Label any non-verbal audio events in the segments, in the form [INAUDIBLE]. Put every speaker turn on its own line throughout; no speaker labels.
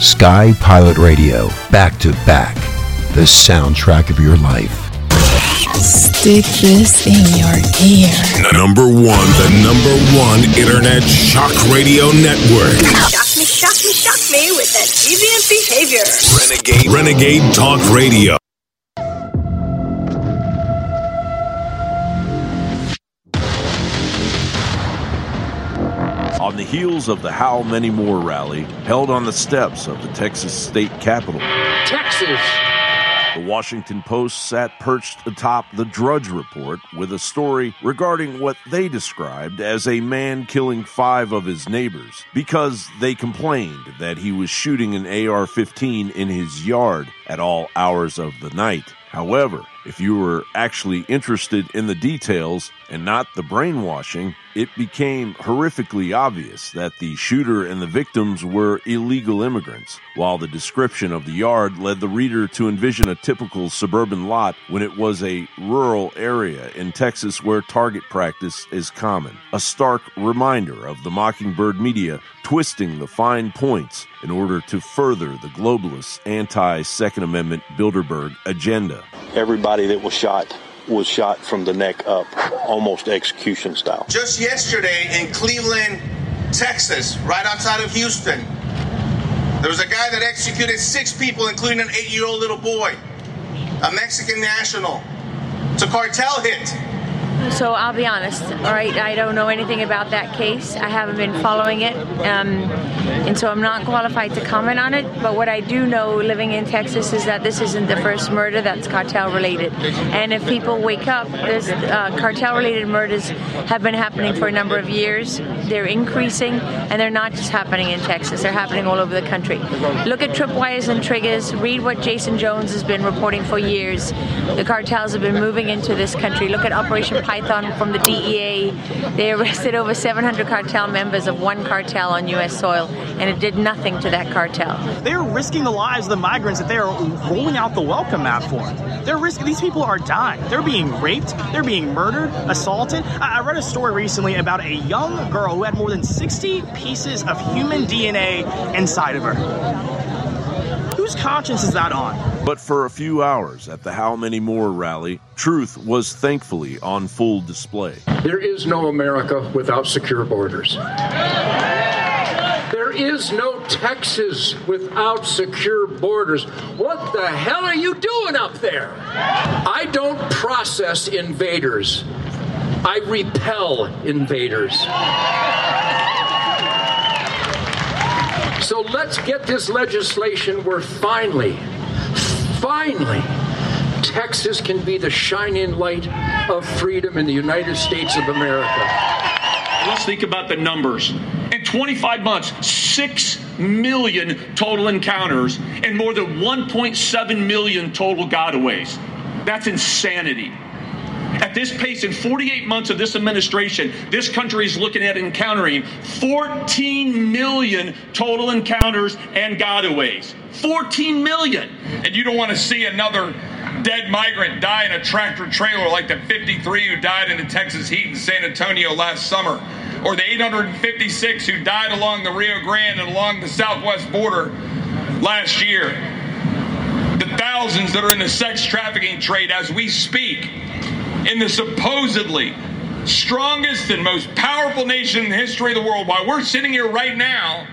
Sky Pilot Radio, back to back, the soundtrack of your life.
Stick this in your ear.
Number one, the number one internet shock radio network.
Shock me, shock me, shock me with that deviant behavior.
Renegade, Renegade Talk Radio.
Heels of the How Many More rally held on the steps of the Texas state capitol,
Texas.
the Washington Post sat perched atop the Drudge Report with a story regarding what they described as a man killing five of his neighbors because they complained that he was shooting an AR 15 in his yard at all hours of the night. However, if you were actually interested in the details and not the brainwashing, it became horrifically obvious that the shooter and the victims were illegal immigrants, while the description of the yard led the reader to envision a typical suburban lot when it was a rural area in Texas where target practice is common. A stark reminder of the Mockingbird media twisting the fine points in order to further the globalist anti Second Amendment Bilderberg agenda.
Everybody that was shot was shot from the neck up, almost execution style.
Just yesterday in Cleveland, Texas, right outside of Houston, there was a guy that executed six people, including an eight year old little boy, a Mexican national. It's a cartel hit.
So I'll be honest, all right, I don't know anything about that case. I haven't been following it, um, and so I'm not qualified to comment on it. But what I do know living in Texas is that this isn't the first murder that's cartel related. And if people wake up, this uh, cartel related murders have been happening for a number of years. They're increasing, and they're not just happening in Texas, they're happening all over the country. Look at tripwires and triggers, read what Jason Jones has been reporting for years. The cartels have been moving into this country. Look at Operation Python from the DEA. They arrested over 700 cartel members of one cartel on U.S. soil, and it did nothing to that cartel.
They're risking the lives of the migrants that they are rolling out the welcome mat for. They're risking. These people are dying. They're being raped. They're being murdered, assaulted. I, I read a story recently about a young girl who had more than 60 pieces of human DNA inside of her. Whose conscience is that on?
But for a few hours at the How Many More rally, truth was thankfully on full display.
There is no America without secure borders. There is no Texas without secure borders. What the hell are you doing up there? I don't process invaders. I repel invaders. So let's get this legislation where finally, finally, Texas can be the shining light of freedom in the United States of America.
Let's think about the numbers. In 25 months, 6 million total encounters and more than 1.7 million total gotaways. That's insanity. This pace, in 48 months of this administration, this country is looking at encountering 14 million total encounters and gotaways. 14 million.
And you don't want to see another dead migrant die in a tractor trailer like the 53 who died in the Texas heat in San Antonio last summer, or the 856 who died along the Rio Grande and along the southwest border last year. The thousands that are in the sex trafficking trade as we speak in the supposedly strongest and most powerful nation in the history of the world. While we're sitting here right now,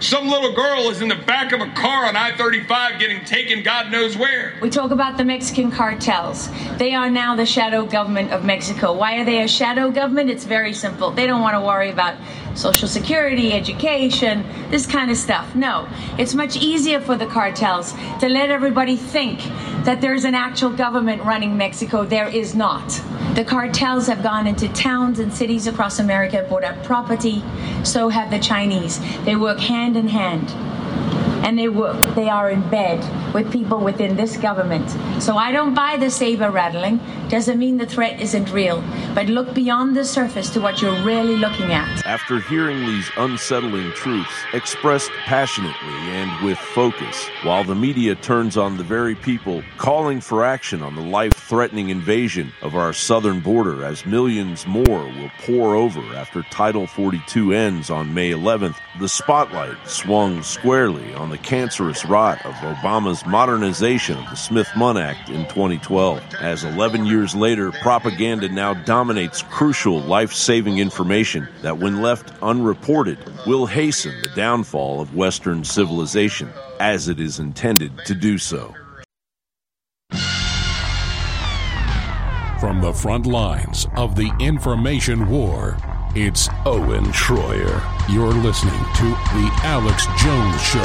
some little girl is in the back of a car on I 35 getting taken God knows where.
We talk about the Mexican cartels. They are now the shadow government of Mexico. Why are they a shadow government? It's very simple. They don't want to worry about social security, education, this kind of stuff. No. It's much easier for the cartels to let everybody think that there's an actual government running Mexico. There is not. The cartels have gone into towns and cities across America, bought up property. So have the Chinese. They work hand in hand and they work they are in bed with people within this government. So i don't buy the saber rattling. Doesn't mean the threat isn't real. But look beyond the surface to what you're really looking at.
After hearing these unsettling truths expressed passionately and with focus, while the media turns on the very people calling for action on the life threatening invasion of our southern border as millions more will pour over after Title 42 ends on May 11th, the spotlight swung squarely on on the cancerous rot of Obama's modernization of the Smith Mundt Act in 2012. As 11 years later, propaganda now dominates crucial life saving information that, when left unreported, will hasten the downfall of Western civilization, as it is intended to do so.
From the front lines of the information war, it's Owen Schroyer. You're listening to The Alex Jones Show.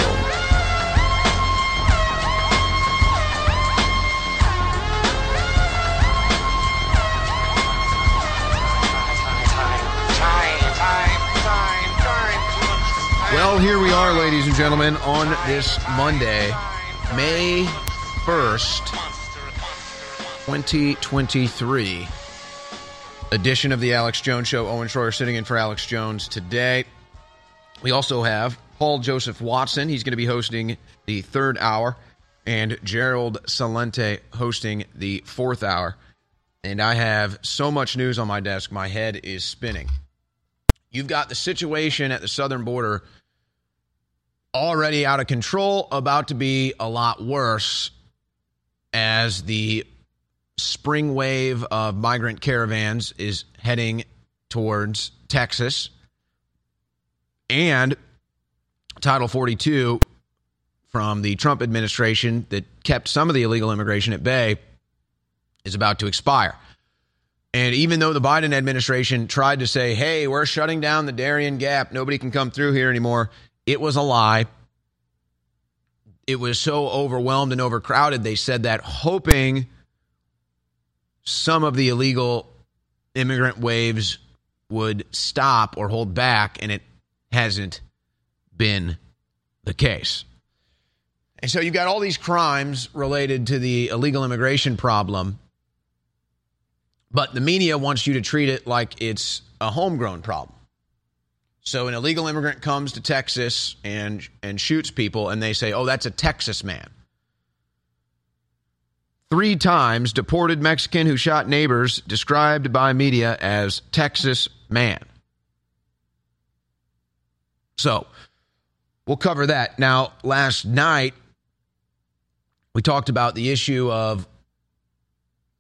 Well, here we are, ladies and gentlemen, on this Monday, May 1st, 2023 edition of the Alex Jones Show. Owen Schroyer sitting in for Alex Jones today. We also have Paul Joseph Watson. He's going to be hosting the third hour, and Gerald Celente hosting the fourth hour. And I have so much news on my desk, my head is spinning. You've got the situation at the southern border already out of control, about to be a lot worse as the spring wave of migrant caravans is heading towards Texas. And Title 42 from the Trump administration that kept some of the illegal immigration at bay is about to expire. And even though the Biden administration tried to say, hey, we're shutting down the Darien Gap, nobody can come through here anymore, it was a lie. It was so overwhelmed and overcrowded, they said that hoping some of the illegal immigrant waves would stop or hold back, and it hasn't been the case. And so you've got all these crimes related to the illegal immigration problem, but the media wants you to treat it like it's a homegrown problem. So an illegal immigrant comes to Texas and and shoots people, and they say, "Oh, that's a Texas man." Three times deported Mexican who shot neighbors, described by media as Texas man. So we'll cover that. Now, last night, we talked about the issue of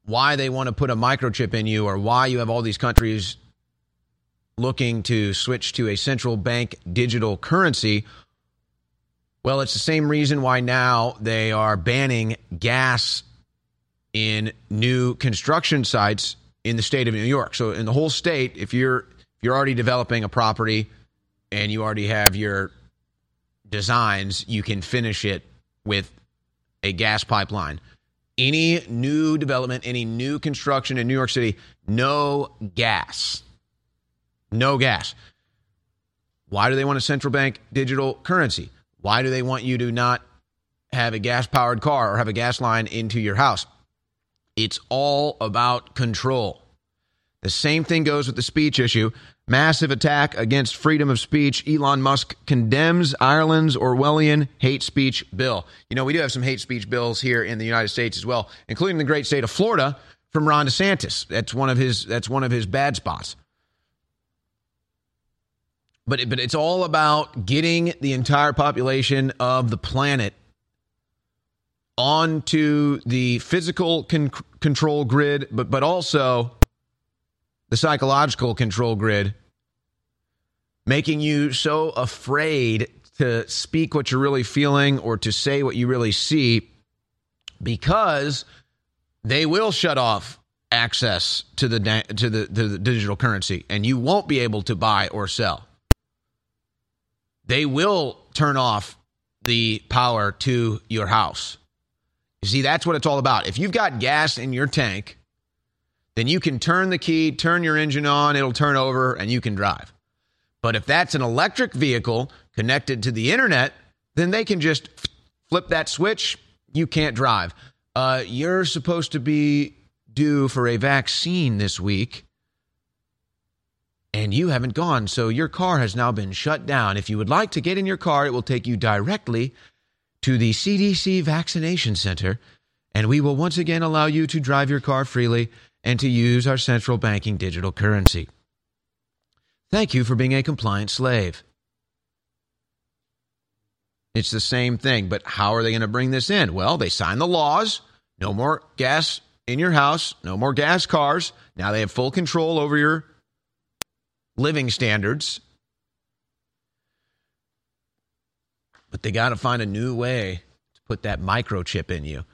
why they want to put a microchip in you or why you have all these countries looking to switch to a central bank digital currency. Well, it's the same reason why now they are banning gas in new construction sites in the state of New York. So in the whole state, if you're if you're already developing a property and you already have your designs, you can finish it with a gas pipeline. Any new development, any new construction in New York City, no gas. No gas. Why do they want a central bank digital currency? Why do they want you to not have a gas powered car or have a gas line into your house? It's all about control. The same thing goes with the speech issue. Massive attack against freedom of speech. Elon Musk condemns Ireland's Orwellian hate speech bill. You know, we do have some hate speech bills here in the United States as well, including the great state of Florida from Ron DeSantis. That's one of his that's one of his bad spots. But but it's all about getting the entire population of the planet onto the physical con- control grid, but but also the psychological control grid, making you so afraid to speak what you're really feeling or to say what you really see, because they will shut off access to the to the to the digital currency, and you won't be able to buy or sell. They will turn off the power to your house you see, that's what it's all about. If you've got gas in your tank, then you can turn the key, turn your engine on, it'll turn over, and you can drive. But if that's an electric vehicle connected to the internet, then they can just flip that switch. You can't drive. Uh, you're supposed to be due for a vaccine this week, and you haven't gone. So your car has now been shut down. If you would like to get in your car, it will take you directly to the CDC Vaccination Center, and we will once again allow you to drive your car freely and to use our central banking digital currency. Thank you for being a compliant slave. It's the same thing. But how are they going to bring this in? Well, they sign the laws. No more gas in your house. No more gas cars. Now they have full control over your living standards. But they got to find a new way to put that microchip in you.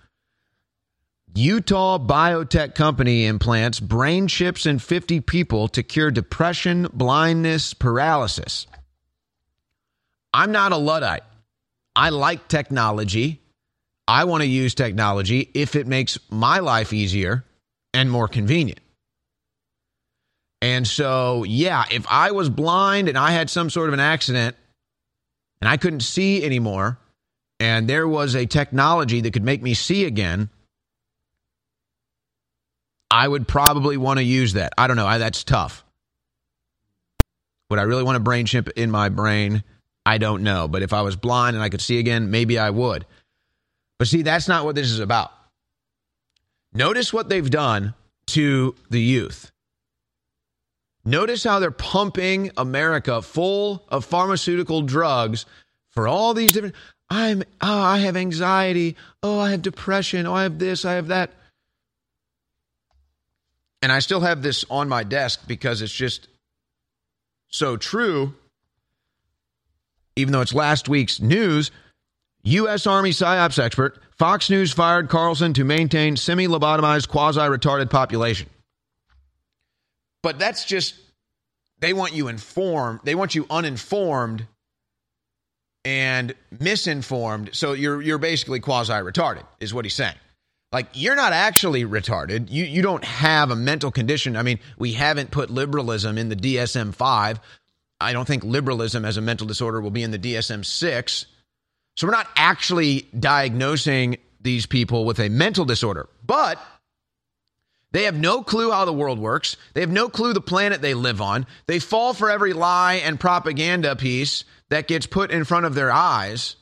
Utah biotech company implants brain chips in 50 people to cure depression, blindness, paralysis. I'm not a Luddite. I like technology. I want to use technology if it makes my life easier and more convenient. And so, yeah, if I was blind and I had some sort of an accident and I couldn't see anymore, and there was a technology that could make me see again, I would probably want to use that. I don't know. I, that's tough. Would I really want a brain chip in my brain? I don't know. But if I was blind and I could see again, maybe I would. But see, that's not what this is about. Notice what they've done to the youth. Notice how they're pumping America full of pharmaceutical drugs for all these different. I'm. Oh, I have anxiety. Oh, I have depression. Oh, I have this. I have that. And I still have this on my desk because it's just so true. Even though it's last week's news, U.S. Army PSYOPs expert Fox News fired Carlson to maintain semi lobotomized, quasi retarded population. But that's just, they want you informed, they want you uninformed and misinformed. So you're, you're basically quasi retarded, is what he's saying. Like you're not actually retarded. You you don't have a mental condition. I mean, we haven't put liberalism in the DSM five. I don't think liberalism as a mental disorder will be in the DSM six. So we're not actually diagnosing these people with a mental disorder, but they have no clue how the world works. They have no clue the planet they live on. They fall for every lie and propaganda piece that gets put in front of their eyes.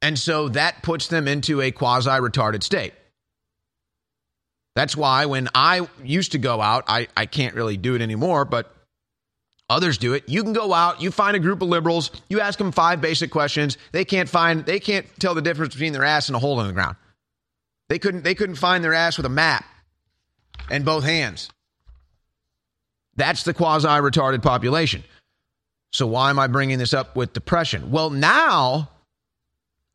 And so that puts them into a quasi retarded state. That's why when I used to go out, I, I can't really do it anymore, but others do it. You can go out, you find a group of liberals, you ask them five basic questions. They can't find, they can't tell the difference between their ass and a hole in the ground. They couldn't, they couldn't find their ass with a map and both hands. That's the quasi retarded population. So why am I bringing this up with depression? Well, now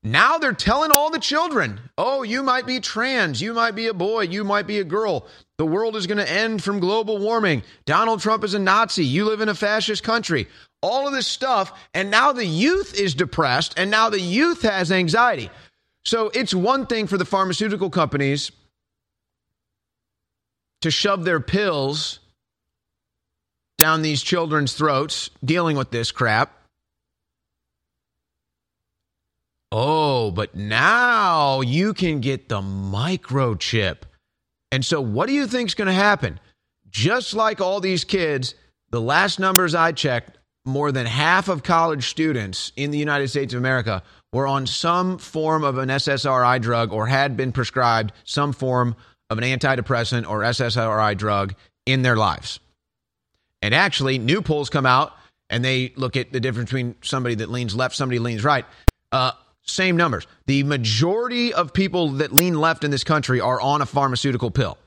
now they're telling all the children, oh, you might be trans, you might be a boy, you might be a girl. The world is going to end from global warming. Donald Trump is a Nazi. You live in a fascist country. All of this stuff. And now the youth is depressed, and now the youth has anxiety. So it's one thing for the pharmaceutical companies to shove their pills down these children's throats dealing with this crap. Oh, but now you can get the microchip. And so, what do you think is going to happen? Just like all these kids, the last numbers I checked, more than half of college students in the United States of America were on some form of an SSRI drug or had been prescribed some form of an antidepressant or SSRI drug in their lives. And actually, new polls come out and they look at the difference between somebody that leans left, somebody leans right. Uh, same numbers. The majority of people that lean left in this country are on a pharmaceutical pill.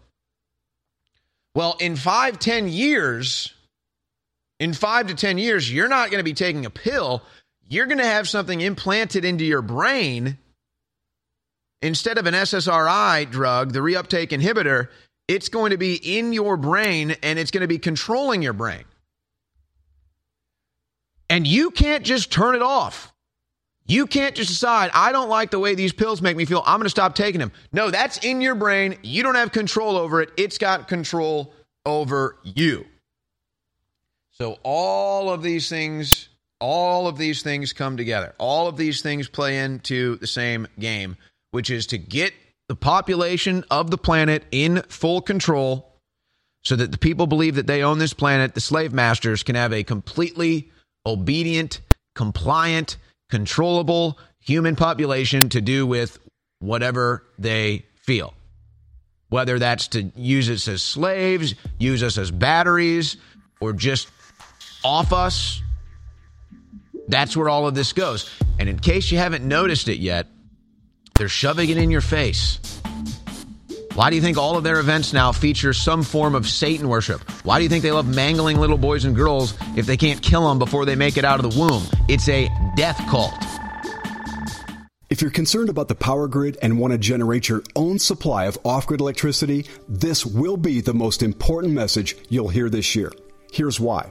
Well, in five, ten years, in five to 10 years, you're not going to be taking a pill. You're going to have something implanted into your brain. Instead of an SSRI drug, the reuptake inhibitor, it's going to be in your brain and it's going to be controlling your brain. And you can't just turn it off. You can't just decide, I don't like the way these pills make me feel. I'm going to stop taking them. No, that's in your brain. You don't have control over it. It's got control over you. So all of these things, all of these things come together. All of these things play into the same game, which is to get the population of the planet in full control so that the people believe that they own this planet, the slave masters can have a completely obedient, compliant, controllable human population to do with whatever they feel. Whether that's to use us as slaves, use us as batteries, or just off us. That's where all of this goes. And in case you haven't noticed it yet, they're shoving it in your face. Why do you think all of their events now feature some form of Satan worship? Why do you think they love mangling little boys and girls if they can't kill them before they make it out of the womb? It's a death cult.
If you're concerned about the power grid and want to generate your own supply of off grid electricity, this will be the most important message you'll hear this year. Here's why.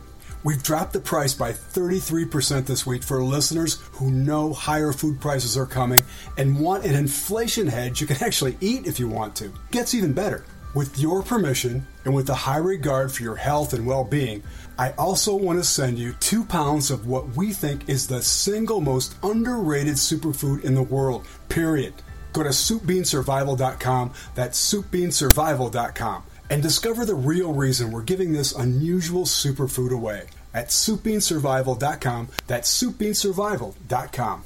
We've dropped the price by 33% this week for listeners who know higher food prices are coming and want an inflation hedge you can actually eat if you want to. Gets even better. With your permission and with a high regard for your health and well being, I also want to send you two pounds of what we think is the single most underrated superfood in the world, period. Go to soupbeansurvival.com, that's soupbeansurvival.com, and discover the real reason we're giving this unusual superfood away at soupbeansurvival.com, that's soupbeansurvival.com.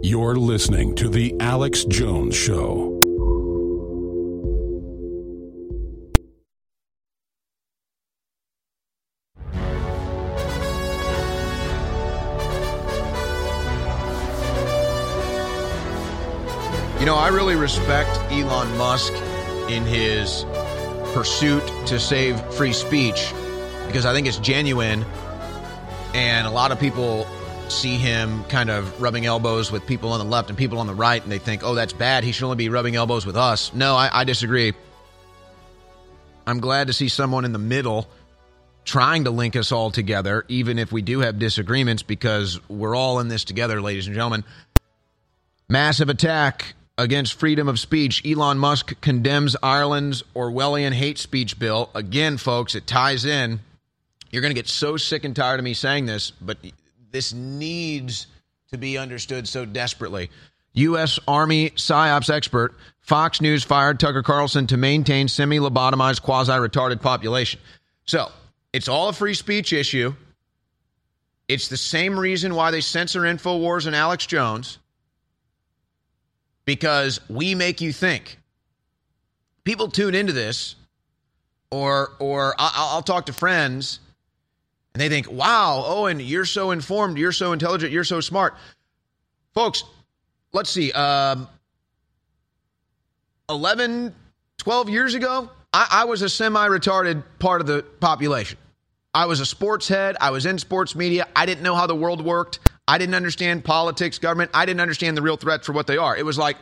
You're listening to The Alex Jones Show.
You know, I really respect Elon Musk in his pursuit to save free speech because I think it's genuine. And a lot of people see him kind of rubbing elbows with people on the left and people on the right, and they think, oh, that's bad. He should only be rubbing elbows with us. No, I, I disagree. I'm glad to see someone in the middle trying to link us all together, even if we do have disagreements, because we're all in this together, ladies and gentlemen. Massive attack against freedom of speech. Elon Musk condemns Ireland's Orwellian hate speech bill. Again, folks, it ties in. You're going to get so sick and tired of me saying this, but this needs to be understood so desperately. U.S. Army PSYOPs expert Fox News fired Tucker Carlson to maintain semi lobotomized, quasi retarded population. So it's all a free speech issue. It's the same reason why they censor InfoWars and Alex Jones because we make you think. People tune into this, or or I'll, I'll talk to friends, and they think, "Wow, Owen, you're so informed, you're so intelligent, you're so smart." Folks, let's see. Um, 11, 12 years ago, I, I was a semi-retarded part of the population. I was a sports head. I was in sports media. I didn't know how the world worked. I didn't understand politics, government. I didn't understand the real threats for what they are. It was like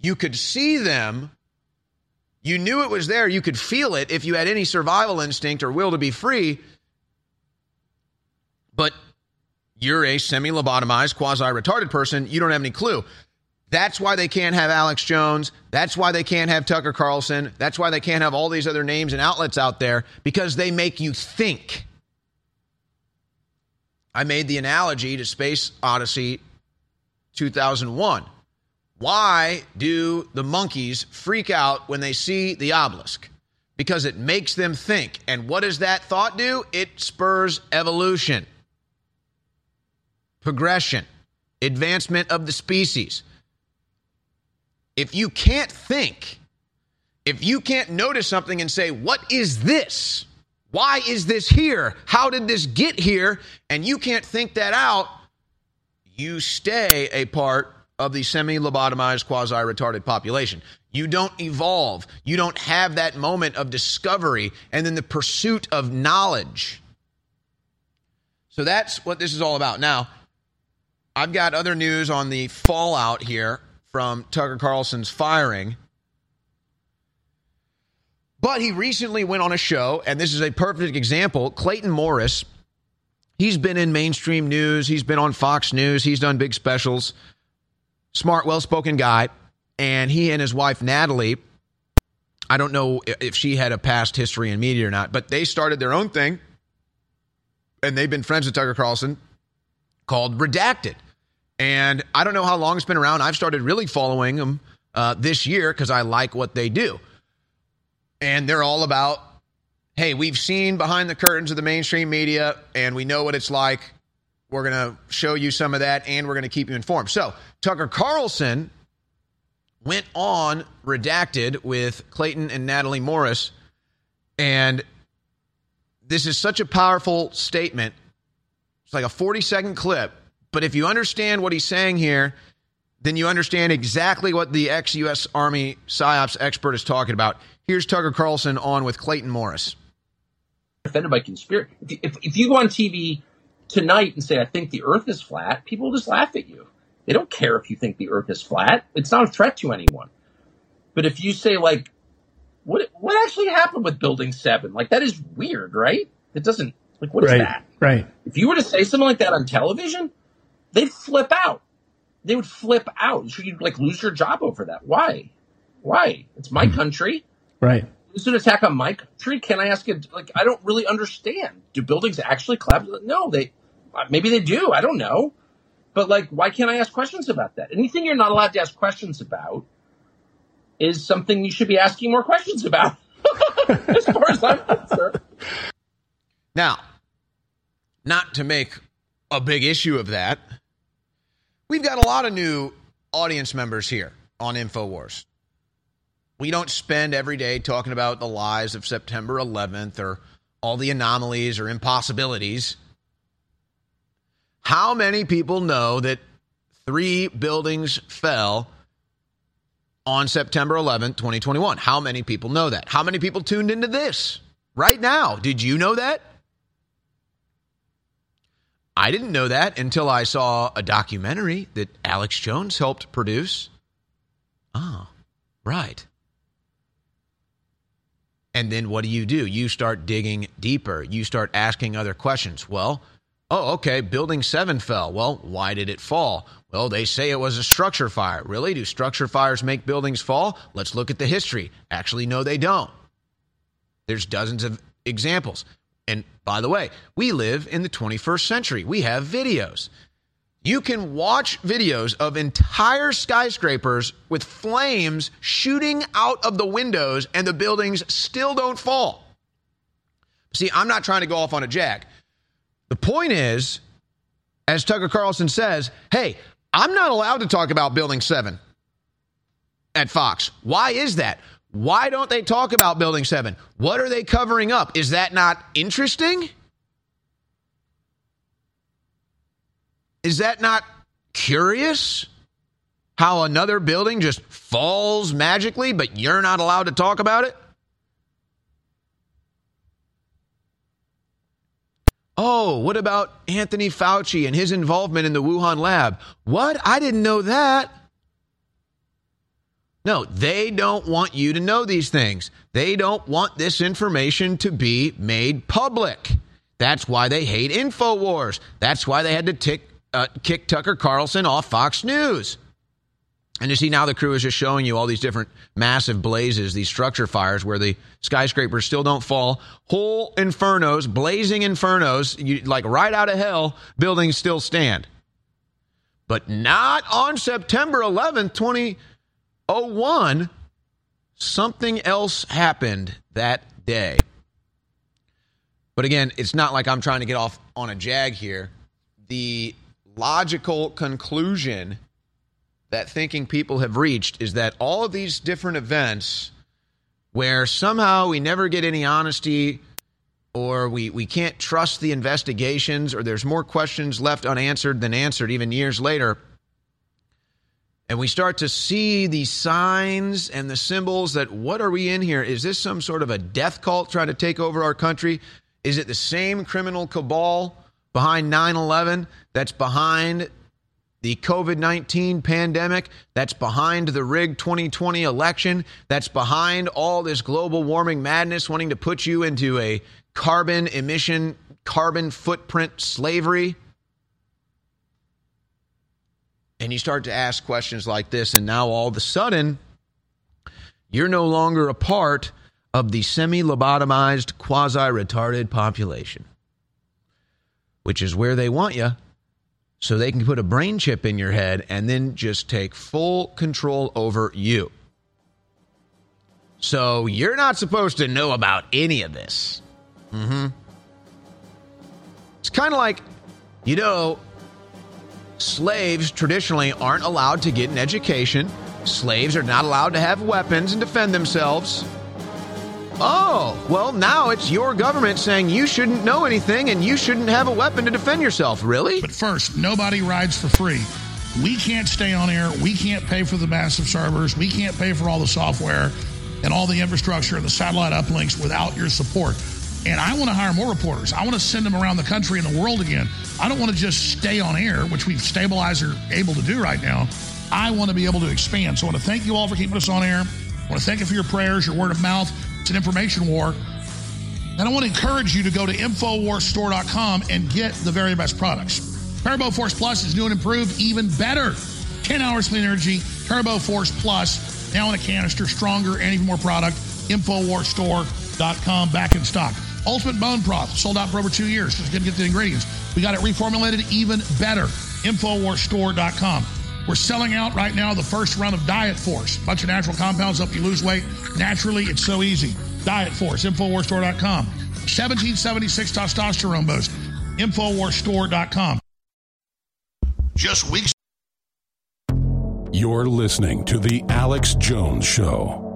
you could see them. You knew it was there. You could feel it if you had any survival instinct or will to be free. But you're a semi lobotomized, quasi retarded person. You don't have any clue. That's why they can't have Alex Jones. That's why they can't have Tucker Carlson. That's why they can't have all these other names and outlets out there because they make you think. I made the analogy to Space Odyssey 2001. Why do the monkeys freak out when they see the obelisk? Because it makes them think. And what does that thought do? It spurs evolution, progression, advancement of the species. If you can't think, if you can't notice something and say, What is this? Why is this here? How did this get here? And you can't think that out. You stay a part of the semi lobotomized, quasi retarded population. You don't evolve. You don't have that moment of discovery and then the pursuit of knowledge. So that's what this is all about. Now, I've got other news on the fallout here from Tucker Carlson's firing. But he recently went on a show, and this is a perfect example. Clayton Morris, he's been in mainstream news, he's been on Fox News, he's done big specials. Smart, well spoken guy. And he and his wife, Natalie, I don't know if she had a past history in media or not, but they started their own thing. And they've been friends with Tucker Carlson called Redacted. And I don't know how long it's been around. I've started really following them uh, this year because I like what they do. And they're all about, hey, we've seen behind the curtains of the mainstream media and we know what it's like. We're going to show you some of that and we're going to keep you informed. So, Tucker Carlson went on redacted with Clayton and Natalie Morris. And this is such a powerful statement. It's like a 40 second clip. But if you understand what he's saying here, then you understand exactly what the ex US Army PSYOPs expert is talking about. Here's Tucker Carlson on with Clayton Morris.
Offended by conspiracy. If, if, you go on TV tonight and say, I think the earth is flat, people just laugh at you. They don't care if you think the earth is flat. It's not a threat to anyone. But if you say, like, what, what actually happened with Building 7? Like, that is weird, right? It doesn't, like, what is
right,
that?
Right.
If you were to say something like that on television, they'd flip out. They would flip out. Should you, like, lose your job over that? Why? Why? It's my mm-hmm. country.
Right.
Is an attack on my country? Can I ask you? Like, I don't really understand. Do buildings actually collapse? No, they uh, maybe they do. I don't know. But like, why can't I ask questions about that? Anything you're not allowed to ask questions about is something you should be asking more questions about. [LAUGHS] as far as I'm concerned.
Now, not to make a big issue of that, we've got a lot of new audience members here on InfoWars. We don't spend every day talking about the lies of September 11th or all the anomalies or impossibilities. How many people know that three buildings fell on September 11th, 2021? How many people know that? How many people tuned into this right now? Did you know that? I didn't know that until I saw a documentary that Alex Jones helped produce. Oh, right. And then what do you do? You start digging deeper. You start asking other questions. Well, oh, okay, building seven fell. Well, why did it fall? Well, they say it was a structure fire. Really? Do structure fires make buildings fall? Let's look at the history. Actually, no, they don't. There's dozens of examples. And by the way, we live in the 21st century. We have videos. You can watch videos of entire skyscrapers with flames shooting out of the windows and the buildings still don't fall. See, I'm not trying to go off on a jack. The point is, as Tucker Carlson says, hey, I'm not allowed to talk about Building 7 at Fox. Why is that? Why don't they talk about Building 7? What are they covering up? Is that not interesting? Is that not curious? How another building just falls magically, but you're not allowed to talk about it? Oh, what about Anthony Fauci and his involvement in the Wuhan lab? What? I didn't know that. No, they don't want you to know these things. They don't want this information to be made public. That's why they hate InfoWars. That's why they had to tick, uh, kick Tucker Carlson off Fox News. And you see now the crew is just showing you all these different massive blazes, these structure fires where the skyscrapers still don't fall. Whole infernos, blazing infernos, you, like right out of hell, buildings still stand. But not on September 11th, 2001. Something else happened that day. But again, it's not like I'm trying to get off on a jag here. The logical conclusion that thinking people have reached is that all of these different events where somehow we never get any honesty or we, we can't trust the investigations, or there's more questions left unanswered than answered even years later. And we start to see the signs and the symbols that what are we in here? Is this some sort of a death cult trying to take over our country? Is it the same criminal cabal behind 9 11 that's behind the COVID 19 pandemic, that's behind the rigged 2020 election, that's behind all this global warming madness, wanting to put you into a carbon emission, carbon footprint slavery? And you start to ask questions like this, and now all of a sudden, you're no longer a part of the semi lobotomized, quasi retarded population, which is where they want you so they can put a brain chip in your head and then just take full control over you. So you're not supposed to know about any of this. Mm-hmm. It's kind of like, you know, slaves traditionally aren't allowed to get an education. Slaves are not allowed to have weapons and defend themselves. Oh, well, now it's your government saying you shouldn't know anything and you shouldn't have a weapon to defend yourself. Really?
But first, nobody rides for free. We can't stay on air. We can't pay for the massive servers. We can't pay for all the software and all the infrastructure and the satellite uplinks without your support. And I want to hire more reporters. I want to send them around the country and the world again. I don't want to just stay on air, which we've stabilized are able to do right now. I want to be able to expand. So I want to thank you all for keeping us on air. I want to thank you for your prayers, your word of mouth. It's an information war. And I want to encourage you to go to InfoWarsStore.com and get the very best products. Turbo Force Plus is new and improved, even better. 10 hours clean energy, Turbo Force Plus, now in a canister, stronger and even more product. InfoWarsStore.com, back in stock. Ultimate Bone Broth, sold out for over two years. Just going to get the ingredients. We got it reformulated even better. InfoWarsStore.com. We're selling out right now the first run of Diet Force. Bunch of natural compounds help you lose weight. Naturally, it's so easy. Diet Force, InfoWarsStore.com. 1776 testosterone boost. InfoWarsStore.com. Just weeks.
You're listening to The Alex Jones Show.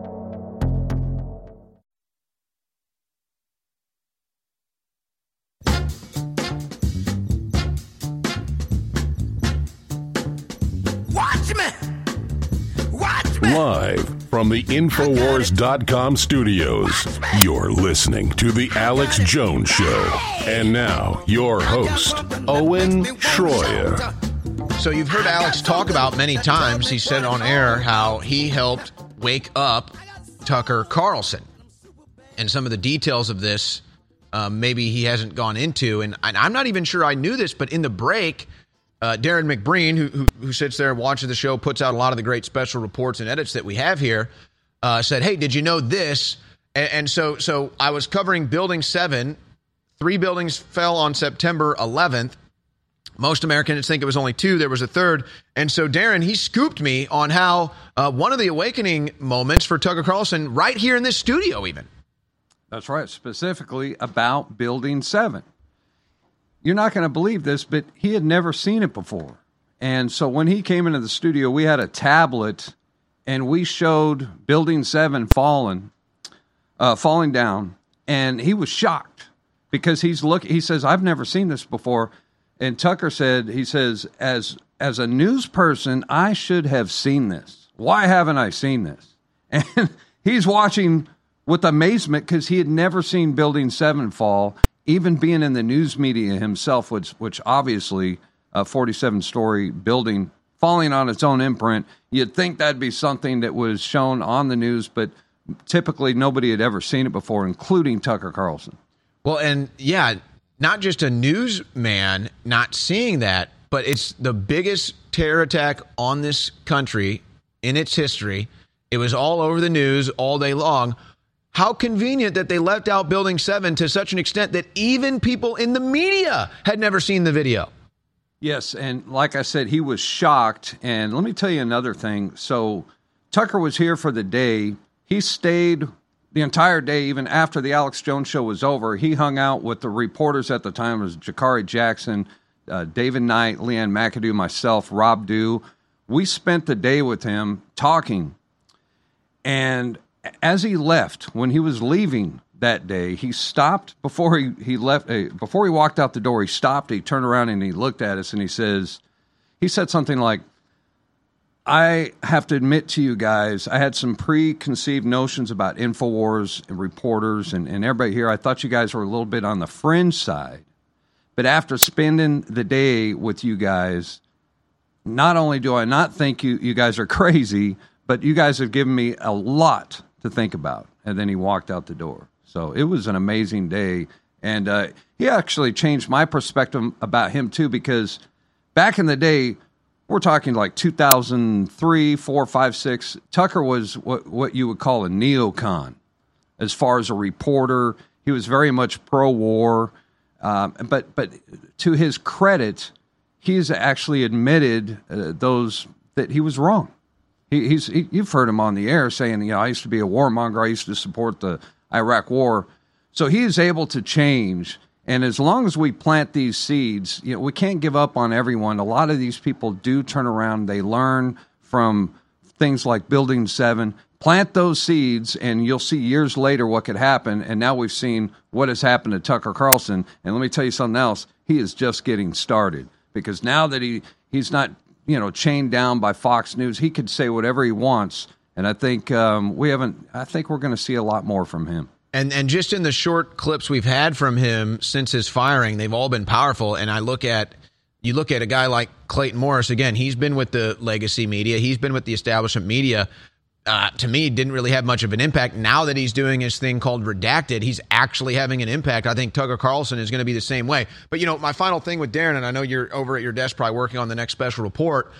Live from the Infowars.com studios, you're listening to The Alex Jones Show. And now, your host, Owen Schroyer.
So you've heard Alex talk about many times. He said on air how he helped wake up Tucker Carlson, and some of the details of this um, maybe he hasn't gone into. And, and I'm not even sure I knew this, but in the break, uh, Darrin McBreen, who, who, who sits there and watches the show, puts out a lot of the great special reports and edits that we have here, uh, said, "Hey, did you know this?" And, and so so I was covering Building Seven. Three buildings fell on September 11th. Most Americans think it was only two. There was a third. And so, Darrin, he scooped me on how uh, one of the awakening moments for Tucker Carlson, right here in this studio, even.
That's right, specifically about Building 7. You're not going to believe this, but he had never seen it before. And so when he came into the studio, we had a tablet and we showed Building 7 falling, uh, falling down. And he was shocked because he's look. He says, I've never seen this before. And Tucker said, he says, as as a news person, I should have seen this. Why haven't I seen this? [LAUGHS] And he's watching with amazement because he had never seen Building Seven fall, even being in the news media himself, which which obviously a 47 story building falling on its own imprint. You'd think that'd be something that was shown on the news, but typically nobody had ever seen it before, including Tucker Carlson.
Well, and yeah, not just a newsman not seeing that, but it's the biggest terror attack on this country in its history. It was all over the news all day long. How convenient that they left out Building 7 to such an extent that even people in the media had never seen the video.
Yes, and like I said, he was shocked. And let me tell you another thing. So Tucker was here for the day. He stayed the entire day, even after the Alex Jones show was over. He hung out with the reporters at the time. It was Jakari Jackson, uh, David Knight, Leanne McAdoo, myself, Rob Dew. We spent the day with him talking. And as he left, when he was leaving that day. He stopped before he, he left, uh, before he walked out the door. He stopped, he turned around and he looked at us and he says, he said something like, I have to admit to you guys, I had some preconceived notions about InfoWars and reporters and, and everybody here. I thought you guys were a little bit on the fringe side. But after spending the day with you guys, not only do I not think you, you guys are [LAUGHS] crazy, but you guys have given me a lot to think about. And then he walked out the door. So it was an amazing day. And uh, he actually changed my perspective about him, too, because back in the day, we're talking like 2003, 4, 5, 6. Tucker was what, what you would call a neocon as far as a reporter. He was very much pro war. Um, but, but to his credit, he's actually admitted uh, those that he was wrong. He, he's he, you've heard him on the air saying, you know, I used to be a warmonger. I used to support the Iraq War. So he is able to change and as long as we plant these seeds, you know, we can't give up on everyone. A lot of these people do turn around. They learn from things like Building 7. Plant those seeds, and you'll see years later what could happen. And now we've seen what has happened to Tucker Carlson. And let me tell you something else. He is just getting started because now that he, he's not you know chained down by Fox News, he could say whatever he wants. And I think um, we haven't. I think we're going to see a lot more from him.
And and just in the short clips we've had from him since his firing, they've all been powerful. And I look at you look at a guy like Clayton Morris again. He's been with the legacy media. He's been with the establishment media. Uh, to me, didn't really have much of an impact. Now that he's doing his thing called redacted, he's actually having an impact. I think Tucker Carlson is going to be the same way. But you know, my final thing with Darrin, and I know you're over at your desk probably working on the next special report.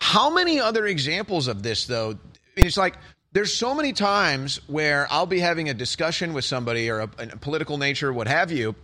How many other examples of this though? It's like there's so many times where I'll be having a discussion with somebody or a, a political nature, what have you,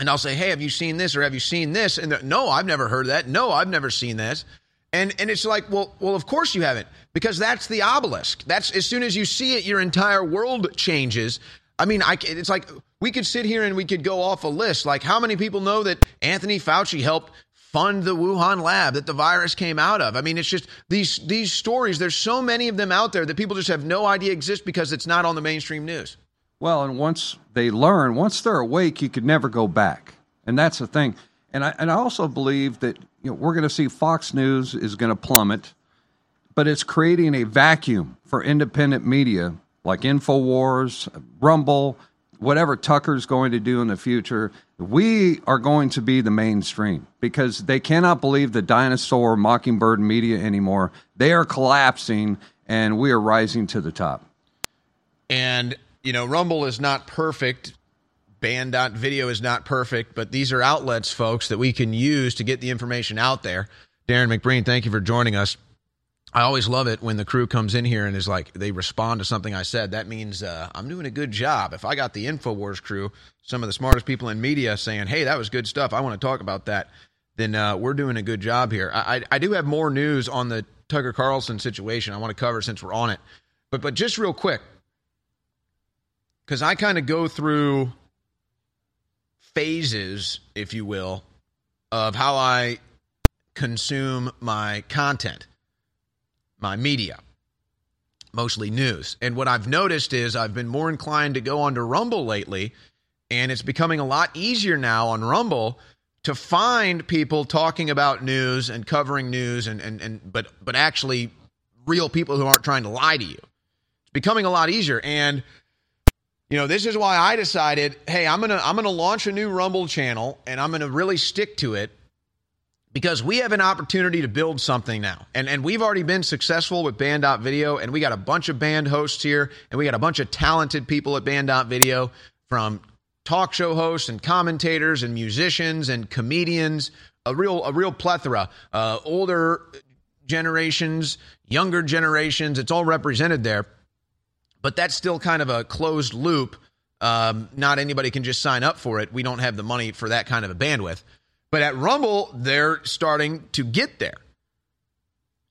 and I'll say, "Hey, have you seen this or have you seen this?" And no, I've never heard that. No, I've never seen this. And and it's like, well, well, of course you haven't, because that's the obelisk. That's as soon as you see it, your entire world changes. I mean, I, it's like we could sit here and we could go off a list. Like, how many people know that Anthony Fauci helped fund the Wuhan lab that the virus came out of. I mean, it's just these these stories. There's so many of them out there that people just have no idea exist because it's not on the mainstream news.
Well, and once they learn, once they're awake, you could never go back, and that's the thing. And I and I also believe that you know we're going to see Fox News is going to plummet, but it's creating a vacuum for independent media like Infowars, Rumble, whatever Tucker's going to do in the future, we are going to be the mainstream because they cannot believe the dinosaur mockingbird media anymore. They are collapsing and we are rising to the top.
And, you know, Rumble is not perfect. Band.video is not perfect, but these are outlets, folks, that we can use to get the information out there. Darrin McBreen, thank you for joining us. I always love it when the crew comes in here and is like they respond to something I said. That means uh, I'm doing a good job. If I got the Infowars crew, some of the smartest people in media saying, "Hey, that was good stuff. I want to talk about that," then uh, we're doing a good job here. I, I, I do have more news on the Tucker Carlson situation. I want to cover since we're on it, but but just real quick, because I kind of go through phases, if you will, of how I consume my content my media, mostly news. And what I've noticed is I've been more inclined to go onto Rumble lately, and it's becoming a lot easier now on Rumble to find people talking about news and covering news and, and, and but but actually real people who aren't trying to lie to you. It's becoming a lot easier. And you know, this is why I decided, hey, I'm gonna I'm gonna launch a new Rumble channel and I'm gonna really stick to it because we have an opportunity to build something now. And, and we've already been successful with Band.video, and we got a bunch of band hosts here, and we got a bunch of talented people at Band.video from talk show hosts and commentators and musicians and comedians, a real, a real plethora, uh, older generations, younger generations, it's all represented there. But that's still kind of a closed loop. Um, not anybody can just sign up for it. We don't have the money for that kind of a bandwidth. But at Rumble, they're starting to get there.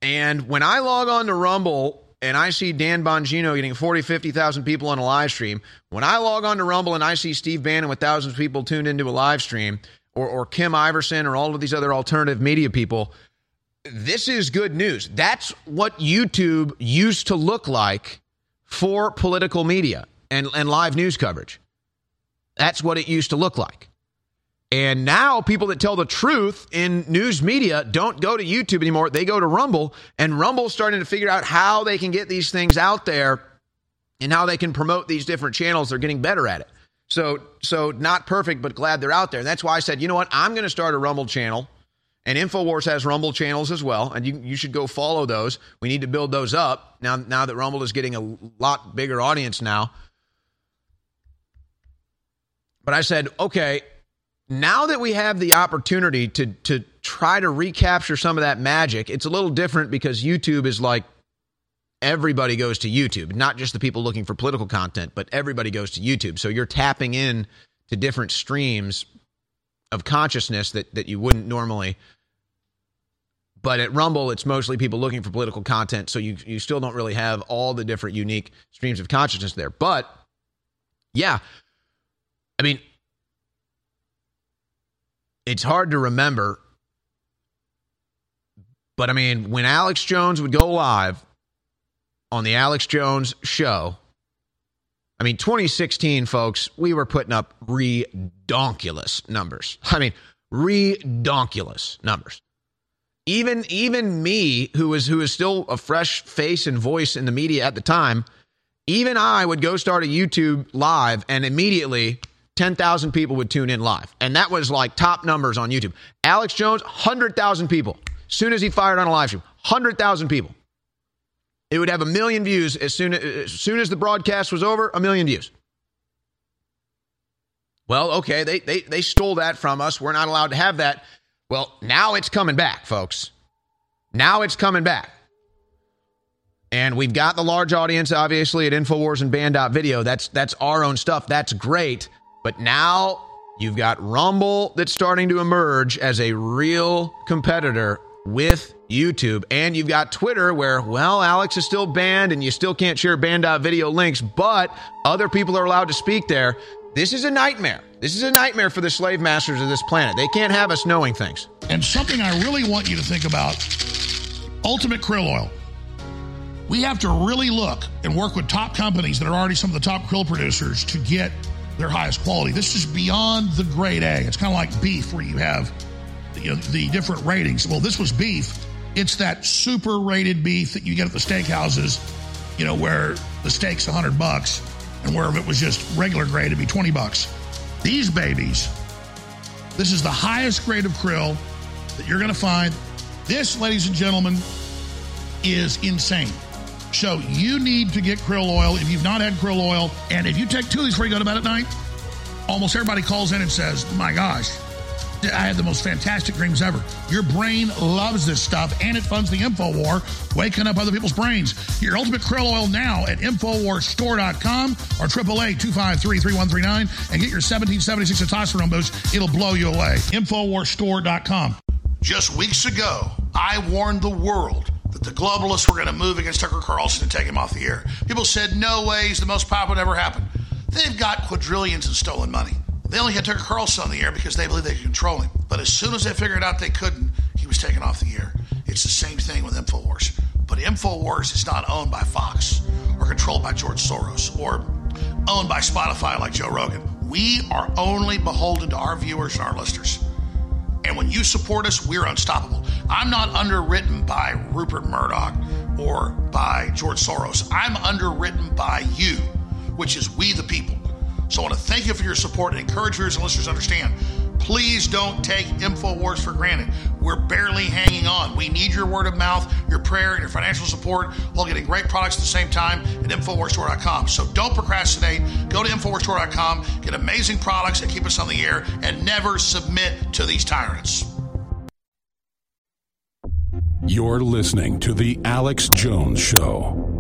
And when I log on to Rumble and I see Dan Bongino getting 40, 50,000 people on a live stream, when I log on to Rumble and I see Steve Bannon with thousands of people tuned into a live stream, or, or Kim Iversen, or all of these other alternative media people, this is good news. That's what YouTube used to look like for political media and, and live news coverage. That's what it used to look like. And now people that tell the truth in news media don't go to YouTube anymore. They go to Rumble, and Rumble's starting to figure out how they can get these things out there and how they can promote these different channels. They're getting better at it. So, so not perfect, but glad they're out there. And that's why I said, you know what? I'm going to start a Rumble channel. And InfoWars has Rumble channels as well, and you, you should go follow those. We need to build those up now. Now that Rumble is getting a lot bigger audience now. But I said, okay, now that we have the opportunity to to try to recapture some of that magic, it's a little different because YouTube is like everybody goes to YouTube, not just the people looking for political content, but everybody goes to YouTube. So you're tapping in to different streams of consciousness that that you wouldn't normally but at Rumble, it's mostly people looking for political content, so you you still don't really have all the different unique streams of consciousness there. But yeah, I mean, it's hard to remember, but I mean, when Alex Jones would go live on the Alex Jones show, I mean, 2016, folks, we were putting up redonkulous numbers. I mean, redonkulous numbers even even me who was who was still a fresh face and voice in the media at the time even i would go start a youtube live and immediately 10,000 people would tune in live. And that was like top numbers on youtube. Alex jones 100,000 people. Soon as he fired on a live stream 100,000 people. It would have a million views as soon as, as soon as the broadcast was over a million views. Well okay they, they they stole that from us. We're not allowed to have that well, now it's coming back, folks. Now it's coming back. And we've got the large audience, obviously, at Infowars and Band.video. That's that's our own stuff. That's great. But now you've got Rumble that's starting to emerge as a real competitor with YouTube. And you've got Twitter where, well, Alex is still banned and you still can't share band.video links, but other people are allowed to speak there. This is a nightmare. This is a nightmare for the slave masters of this planet. They can't have us knowing things.
And something I really want you to think about ultimate krill oil. We have to really look and work with top companies that are already some of the top krill producers to get their highest quality. This is beyond the grade A. It's kind of like beef where you have you know, the different ratings. Well, this was beef. It's that super rated beef that you get at the steakhouses, you know, where the steak's 100 bucks and where if it was just regular grade, it'd be 20 bucks. These babies, this is the highest grade of krill that you're going to find. This, ladies and gentlemen, is insane. So you need to get krill oil if you've not had krill oil. And if you take two of these before you go to bed at night, almost everybody calls in and says, my gosh, I had the most fantastic dreams ever. Your brain loves this stuff, and it funds the info war, waking up other people's brains. Your ultimate krill oil now at InfoWarsStore.com or AAA 253-3139 and get your 1776 testosterone boost. It'll blow you away. InfoWarsStore.com. Just weeks ago, I warned the world that the globalists were going to move against Tucker Carlson and take him off the air. People said, no way, he's the most powerful ever happened. They've got quadrillions in stolen money. They only had Tucker Carlson on the air because they believed they could control him. But as soon as they figured out they couldn't, he was taken off the air. It's the same thing with InfoWars. But InfoWars is not owned by Fox or controlled by George Soros or owned by Spotify like Joe Rogan. We are only beholden to our viewers and our listeners. And when you support us, we're unstoppable. I'm not underwritten by Rupert Murdoch or by George Soros. I'm underwritten by you, which is we the people. So I want to thank you for your support and encourage viewers and listeners to understand. Please don't take InfoWars for granted. We're barely hanging on. We need your word of mouth, your prayer, and your financial support while getting great products at the same time at InfoWarsStore.com. So don't procrastinate. Go to InfoWarsStore.com, get amazing products that keep us on the air, and never submit to these tyrants.
You're listening to The Alex Jones Show.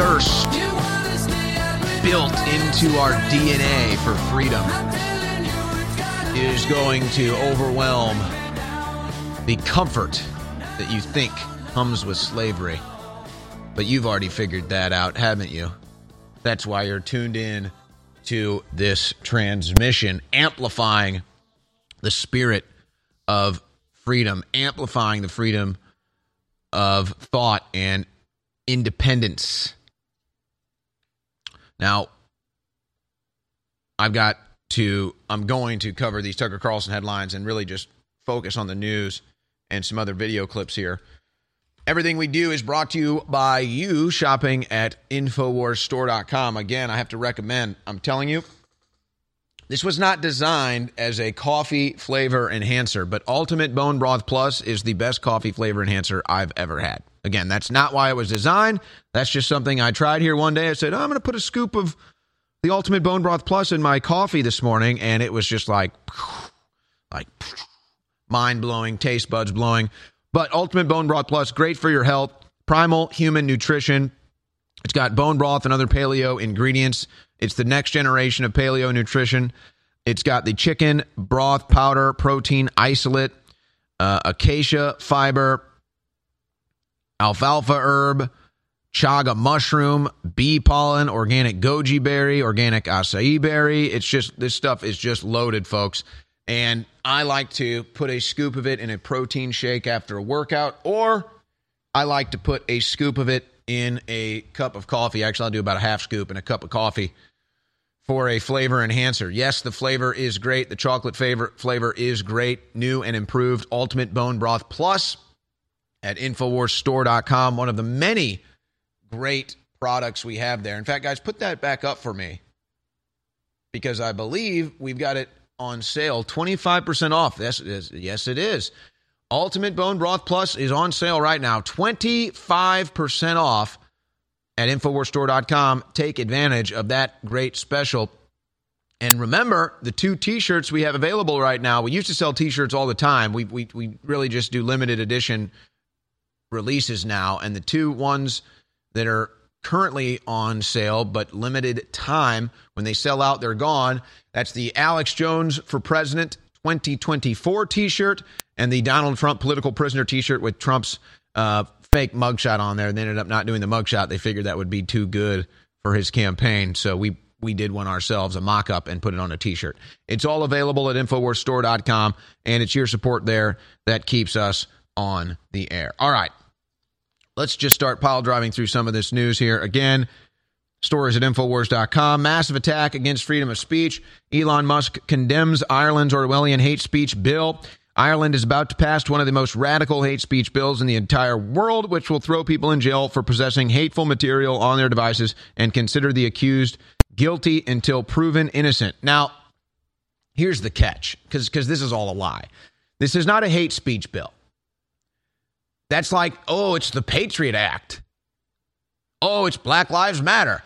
Thirst built into our DNA for freedom is going to overwhelm the comfort that you think comes with slavery. But you've already figured that out, haven't you? That's why you're tuned in to this transmission, amplifying the spirit of freedom, amplifying the freedom of thought and independence. Now, I've got to, I'm going to cover these Tucker Carlson headlines and really just focus on the news and some other video clips here. Everything we do is brought to you by you shopping at InfoWarsStore.com. Again, I have to recommend, I'm telling you, this was not designed as a coffee flavor enhancer, but Ultimate Bone Broth Plus is the best coffee flavor enhancer I've ever had. Again, that's not why it was designed. That's just something I tried here one day. I said, oh, I'm going to put a scoop of the Ultimate Bone Broth Plus in my coffee this morning, and it was just like, [SIGHS] like [SIGHS] mind blowing, taste buds blowing. But Ultimate Bone Broth Plus, great for your health. Primal human nutrition. It's got bone broth and other paleo ingredients. It's the next generation of paleo nutrition. It's got the chicken broth powder protein isolate, uh, acacia fiber, alfalfa herb, chaga mushroom, bee pollen, organic goji berry, organic acai berry. It's just, this stuff is just loaded, folks. And I like to put a scoop of it in a protein shake after a workout, or I like to put a scoop of it in a cup of coffee. Actually, I'll do about a half scoop in a cup of coffee for a flavor enhancer. Yes, the flavor is great. The chocolate flavor flavor is great. New and improved Ultimate Bone Broth Plus at InfoWarsStore.com. One of the many great products we have there. In fact, guys, put that back up for me because I believe we've got it on sale 25% off. Yes. Yes, it is. Ultimate Bone Broth Plus is on sale right now. 25% off at InfoWarsStore.com. Take advantage of that great special. And remember, the two t shirts we have available right now, we used to sell t shirts all the time. We, we, we really just do limited edition releases now. And the two ones that are currently on sale, but limited time. When they sell out, they're gone. That's the Alex Jones for President 2024 t shirt and the Donald Trump political prisoner t shirt with Trump's uh, fake mugshot on there. And they ended up not doing the mugshot. They figured that would be too good for his campaign. So we we did one ourselves, a mock up, and put it on a t shirt. It's all available at InfoWarsStore.com, and it's your support there that keeps us on the air. All right. Let's just start pile driving through some of this news here. Again, stories at Infowars.com. Massive attack against freedom of speech. Elon Musk condemns Ireland's Orwellian hate speech bill. Ireland is about to pass one of the most radical hate speech bills in the entire world, which will throw people in jail for possessing hateful material on their devices and consider the accused guilty until proven innocent. Now, here's the catch because this is all a lie. This is not a hate speech bill. That's like, oh, it's the Patriot Act. Oh, it's Black Lives Matter.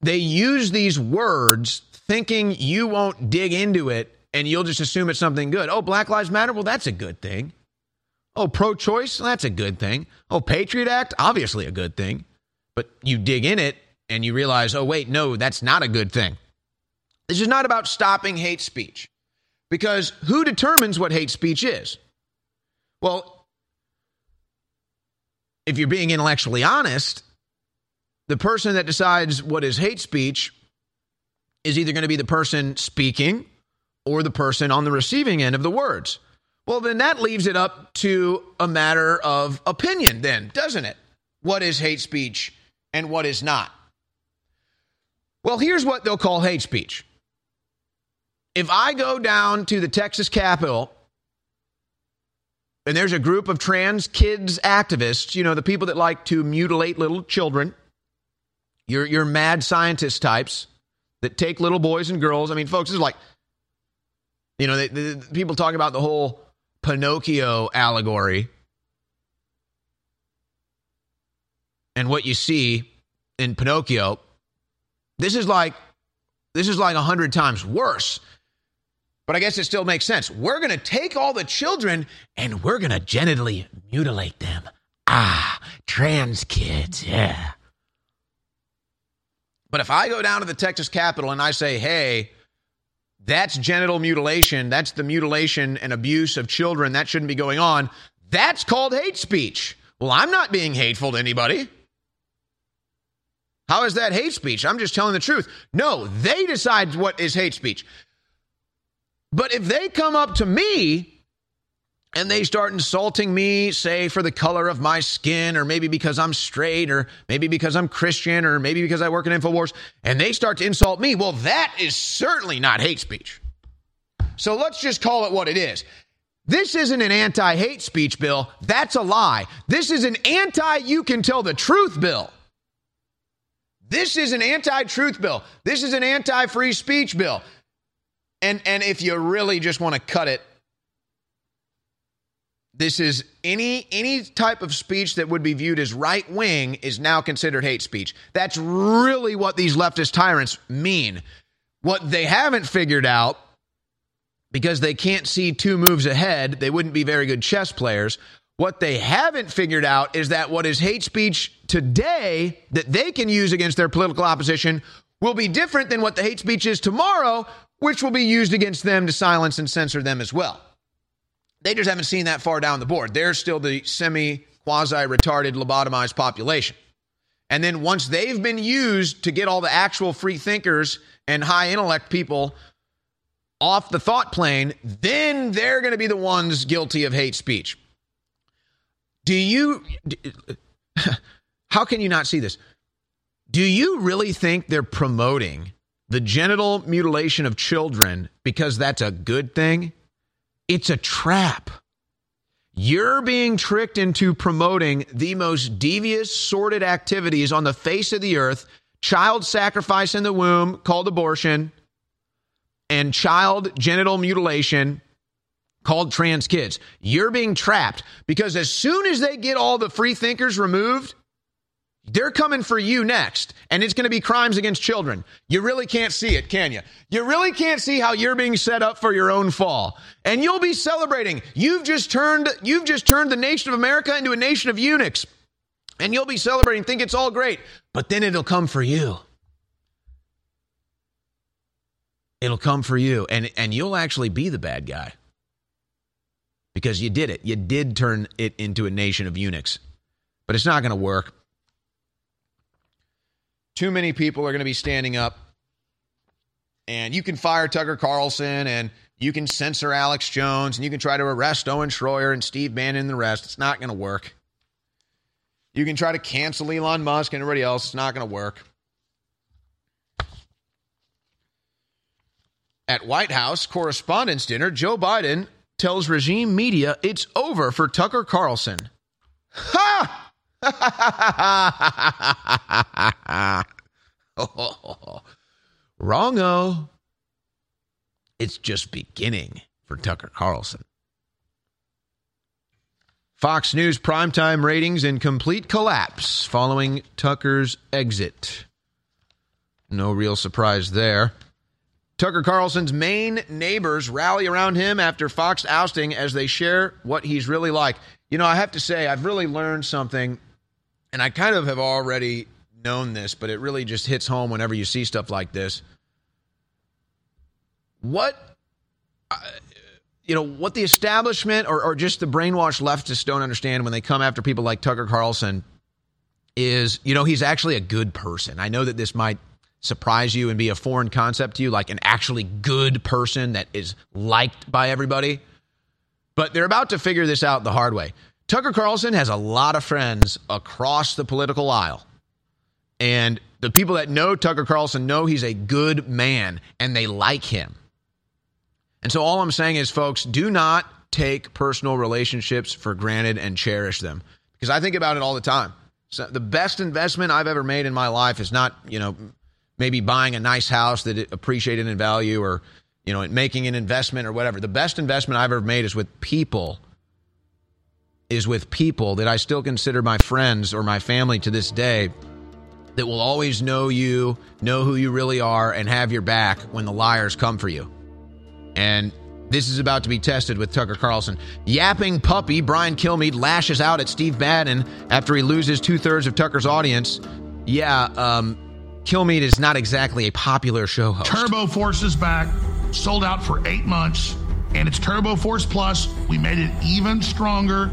They use these words thinking you won't dig into it and you'll just assume it's something good. Oh, Black Lives Matter? Well, that's a good thing. Oh, pro choice? That's a good thing. Oh, Patriot Act? Obviously a good thing. But you dig in it and you realize, oh, wait, no, that's not a good thing. This is not about stopping hate speech because who determines what hate speech is? Well, if you're being intellectually honest, the person that decides what is hate speech is either going to be the person speaking or the person on the receiving end of the words. Well, then that leaves it up to a matter of opinion, then, doesn't it? What is hate speech and what is not? Well, here's what they'll call hate speech. If I go down to the Texas Capitol and there's a group of trans kids activists, you know, the people that like to mutilate little children, your, your mad scientist types that take little boys and girls. I mean, folks, this is like you know, they, the, people talk about the whole Pinocchio allegory. And what you see in Pinocchio, this is like this is like a hundred times worse. But I guess it still makes sense. We're going to take all the children and we're going to genitally mutilate them. Ah, trans kids, yeah. But if I go down to the Texas Capitol and I say, hey, that's genital mutilation, that's the mutilation and abuse of children, that shouldn't be going on, that's called hate speech. Well, I'm not being hateful to anybody. How is that hate speech? I'm just telling the truth. No, they decide what is hate speech. But if they come up to me and they start insulting me, say for the color of my skin, or maybe because I'm straight, or maybe because I'm Christian, or maybe because I work in InfoWars, and they start to insult me, well, that is certainly not hate speech. So let's just call it what it is. This isn't an anti hate speech bill. That's a lie. This is an anti you can tell the truth bill. This is an anti truth bill. This is an anti free speech bill. And, and if you really just want to cut it, this is any any type of speech that would be viewed as right wing is now considered hate speech. That's really what these leftist tyrants mean. What they haven't figured out because they can't see two moves ahead, they wouldn't be very good chess players. What they haven't figured out is that what is hate speech today that they can use against their political opposition will be different than what the hate speech is tomorrow, which will be used against them to silence and censor them as well. They just haven't seen that far down the board. They're still the semi quasi retarded lobotomized population. And then once they've been used to get all the actual free thinkers and high intellect people off the thought plane, then they're going to be the ones guilty of hate speech. Do you, [LAUGHS] how can you not see this? Do you really think they're promoting the genital mutilation of children because that's a good thing? It's a trap. You're being tricked into promoting the most devious, sordid activities on the face of the earth child sacrifice in the womb, called abortion, and child genital mutilation, called trans kids. You're being trapped because as soon as they get all the free thinkers removed, they're coming for you next, and it's going to be crimes against children. You really can't see it, can you? You really can't see how you're being set up for your own fall. And you'll be celebrating. You've just turned you've just turned the nation of America into a nation of eunuchs. And you'll be celebrating, think it's all great, but then it'll come for you. It'll come for you and and you'll actually be the bad guy. Because you did it. You did turn it into a nation of eunuchs. But it's not going to work too many people are going to be standing up. And you can fire Tucker Carlson and you can censor Alex Jones and you can try to arrest Owen Shroyer and Steve Bannon and the rest. It's not going to work. You can try to cancel Elon Musk and everybody else. It's not going to work. At White House Correspondents' Dinner, Joe Biden tells regime media it's over for Tucker Carlson. Ha! [LAUGHS] Wrongo. It's just beginning for Tucker Carlson. Fox News primetime ratings in complete collapse following Tucker's exit. No real surprise there. Tucker Carlson's Maine neighbors rally around him after Fox ousting as they share what he's really like. You know, I have to say, I've really learned something and I kind of have already known this, but it really just hits home whenever you see stuff like this. What, uh, you know, what the establishment or, or just the brainwashed leftists don't understand when they come after people like Tucker Carlson is, you know, he's actually a good person. I know that this might surprise you and be a foreign concept to you, like an actually good person that is liked by everybody. But they're about to figure this out the hard way. Tucker Carlson has a lot of friends across the political aisle. And the people that know Tucker Carlson know he's a good man and they like him. And so all I'm saying is, folks, do not take personal relationships for granted and cherish them. Because I think about it all the time. So the best investment I've ever made in my life is not, you know, maybe buying a nice house that appreciated in value or, you know, making an investment or whatever. The best investment I've ever made is with people is with people that I still consider my friends or my family to this day that will always know you, know who you really are, and have your back when the liars come for you. And this is about to be tested with Tucker Carlson. Yapping puppy Brian Kilmeade lashes out at Steve Bannon after he loses two thirds of Tucker's audience. Yeah, um, Kilmeade is not exactly a popular show host.
Turbo Force is back, sold out for eight months, and it's Turbo Force Plus. We made it even stronger.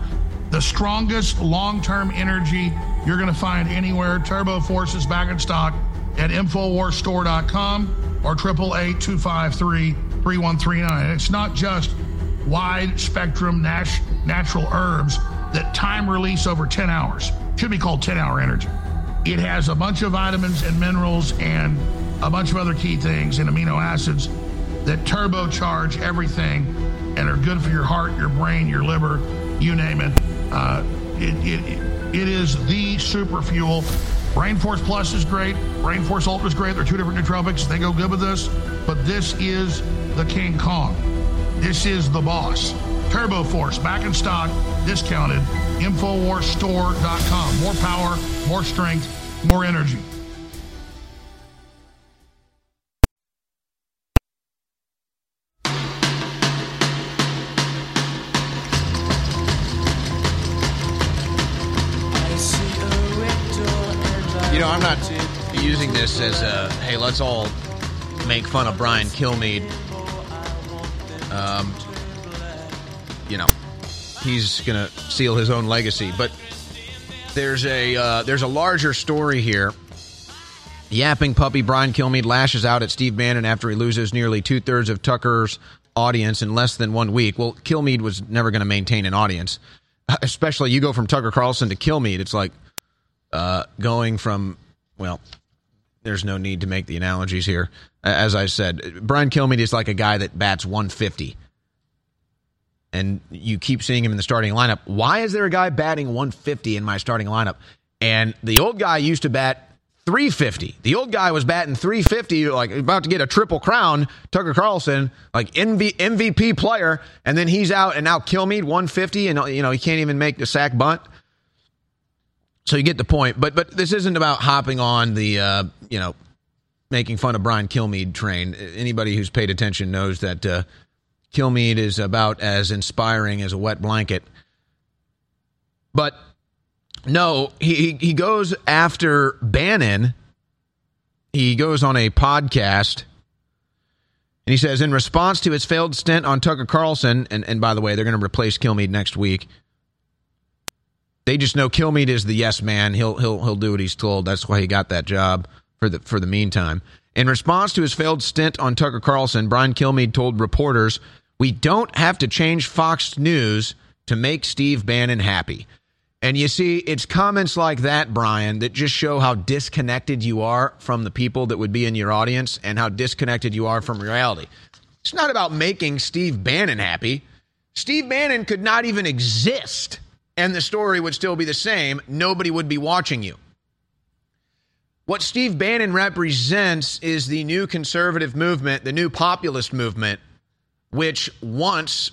The strongest long term energy you're going to find anywhere. Turbo Force is back in stock at InfoWarsStore.com or 888 253 3139. It's not just wide spectrum nat- natural herbs that time release over 10 hours. Should be called 10 hour energy. It has a bunch of vitamins and minerals and a bunch of other key things and amino acids that turbocharge everything and are good for your heart, your brain, your liver, you name it. Uh, it, it, it is the super fuel. Brain Force Plus is great. Brain Force Ultra is great. They're two different nootropics. They go good with this. But this is the King Kong. This is the boss. Turbo Force back in stock, discounted. Infowarsstore.com. More power, more strength, more energy.
As a hey, let's all make fun of Brian Kilmeade. Um, you know, he's gonna seal his own legacy. But there's a uh, there's a larger story here. Yapping puppy Brian Kilmeade lashes out at Steve Bannon after he loses nearly two thirds of Tucker's audience in less than one week. Well, Kilmeade was never going to maintain an audience, [LAUGHS] especially you go from Tucker Carlson to Kilmeade. It's like uh, going from well, there's no need to make the analogies here. As I said, Brian Kilmeade is like a guy that bats 150 and you keep seeing him in the starting lineup. Why is there a guy batting 150 in my starting lineup? And the old guy used to bat 350. The old guy was batting 350, like about to get a triple crown. Tucker Carlson, like MV, MVP player, and then he's out, and now Kilmeade 150, and you know he can't even make the sack bunt. So you get the point. But but this isn't about hopping on the uh, you know making fun of Brian Kilmeade train. Anybody who's paid attention knows that. Uh, Kilmeade is about as inspiring as a wet blanket. But no, he he goes after Bannon. He goes on a podcast and he says, in response to his failed stint on Tucker Carlson, and, and by the way, they're going to replace Kilmeade next week. They just know Kilmeade is the yes man. He'll he'll he'll do what he's told. That's why he got that job for the for the meantime. In response to his failed stint on Tucker Carlson, Brian Kilmeade told reporters we don't have to change Fox News to make Steve Bannon happy. And you see, it's comments like that, Brian, that just show how disconnected you are from the people that would be in your audience and how disconnected you are from reality. It's not about making Steve Bannon happy. Steve Bannon could not even exist, and the story would still be the same. Nobody would be watching you. What Steve Bannon represents is the new conservative movement, the new populist movement which wants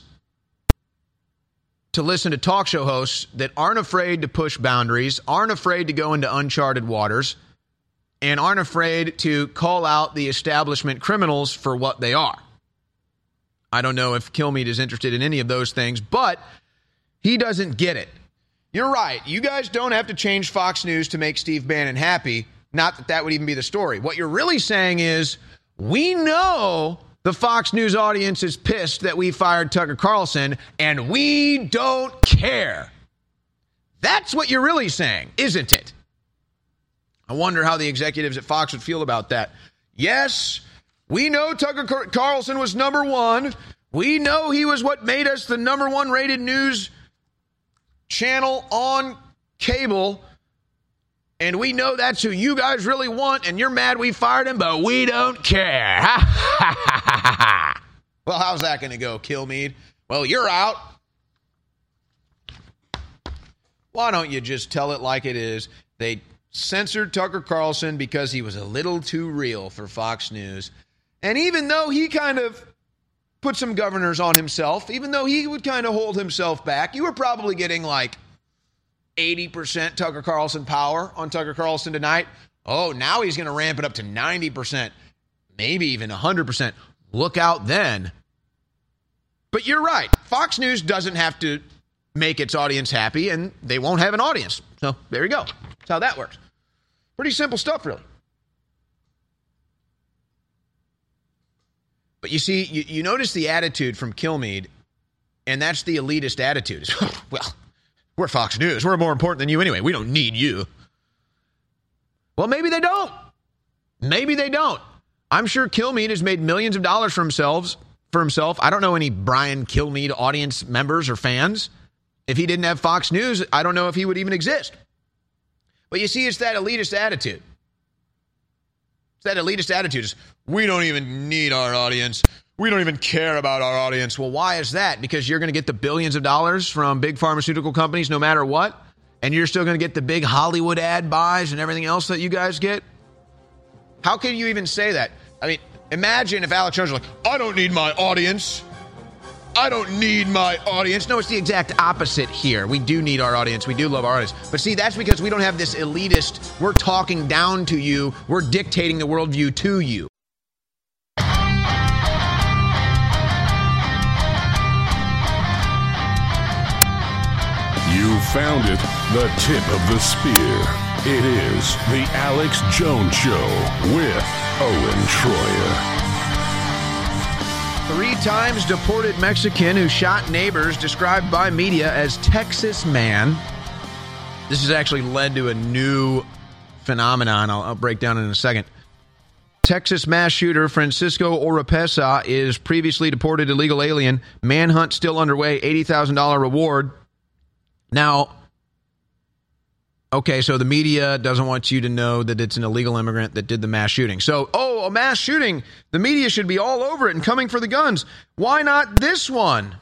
to listen to talk show hosts that aren't afraid to push boundaries, aren't afraid to go into uncharted waters, and aren't afraid to call out the establishment criminals for what they are. I don't know if Kilmeade is interested in any of those things, but he doesn't get it. You're right. You guys don't have to change Fox News to make Steve Bannon happy. Not that that would even be the story. What you're really saying is we know the Fox News audience is pissed that we fired Tucker Carlson, and we don't care. That's what you're really saying, isn't it? I wonder how the executives at Fox would feel about that. Yes, we know Tucker Carlson was number one. We know he was what made us the number one rated news channel on cable. And we know that's who you guys really want, and you're mad we fired him, but we don't care. [LAUGHS] well, how's that going to go, Kilmeade? Well, you're out. Why don't you just tell it like it is? They censored Tucker Carlson because he was a little too real for Fox News. And even though he kind of put some governors on himself, even though he would kind of hold himself back, you were probably getting like 80% Tucker Carlson power on Tucker Carlson tonight. Oh, now he's going to ramp it up to 90%, maybe even 100%. Look out then. But you're right. Fox News doesn't have to make its audience happy, and they won't have an audience. So there you go. That's how that works. Pretty simple stuff, really. But you see, you, you notice the attitude from Kilmeade, and that's the elitist attitude. [LAUGHS] well, we're Fox News. We're more important than you anyway. We don't need you. Well, maybe they don't. Maybe they don't. I'm sure Kilmeade has made millions of dollars for himself. For himself, I don't know any Brian Kilmeade audience members or fans. If he didn't have Fox News, I don't know if he would even exist. But you see, it's that elitist attitude. It's that elitist attitude. We don't even need our audience. We don't even care about our audience. Well, why is that? Because you're going to get the billions of dollars from big pharmaceutical companies no matter what, and you're still going to get the big Hollywood ad buys and everything else that you guys get. How can you even say that? I mean, imagine if Alex Jones was like, I don't need my audience. I don't need my audience. No, it's the exact opposite here. We do need our audience. We do love our audience. But see, that's because we don't have this elitist, we're talking down to you, we're dictating the worldview to you.
Found it, the tip of the spear. It is the Alex Jones Show with Owen Shroyer.
Three times deported Mexican who shot neighbors, described by media as Texas man. This has actually led to a new phenomenon I'll, I'll break down in a second. Texas mass shooter Francisco Oropesa is previously deported illegal alien. Manhunt still underway, $80,000 reward. Now, okay, so the media doesn't want you to know that it's an illegal immigrant that did the mass shooting. So, oh, a mass shooting. The media should be all over it and coming for the guns. Why not this one?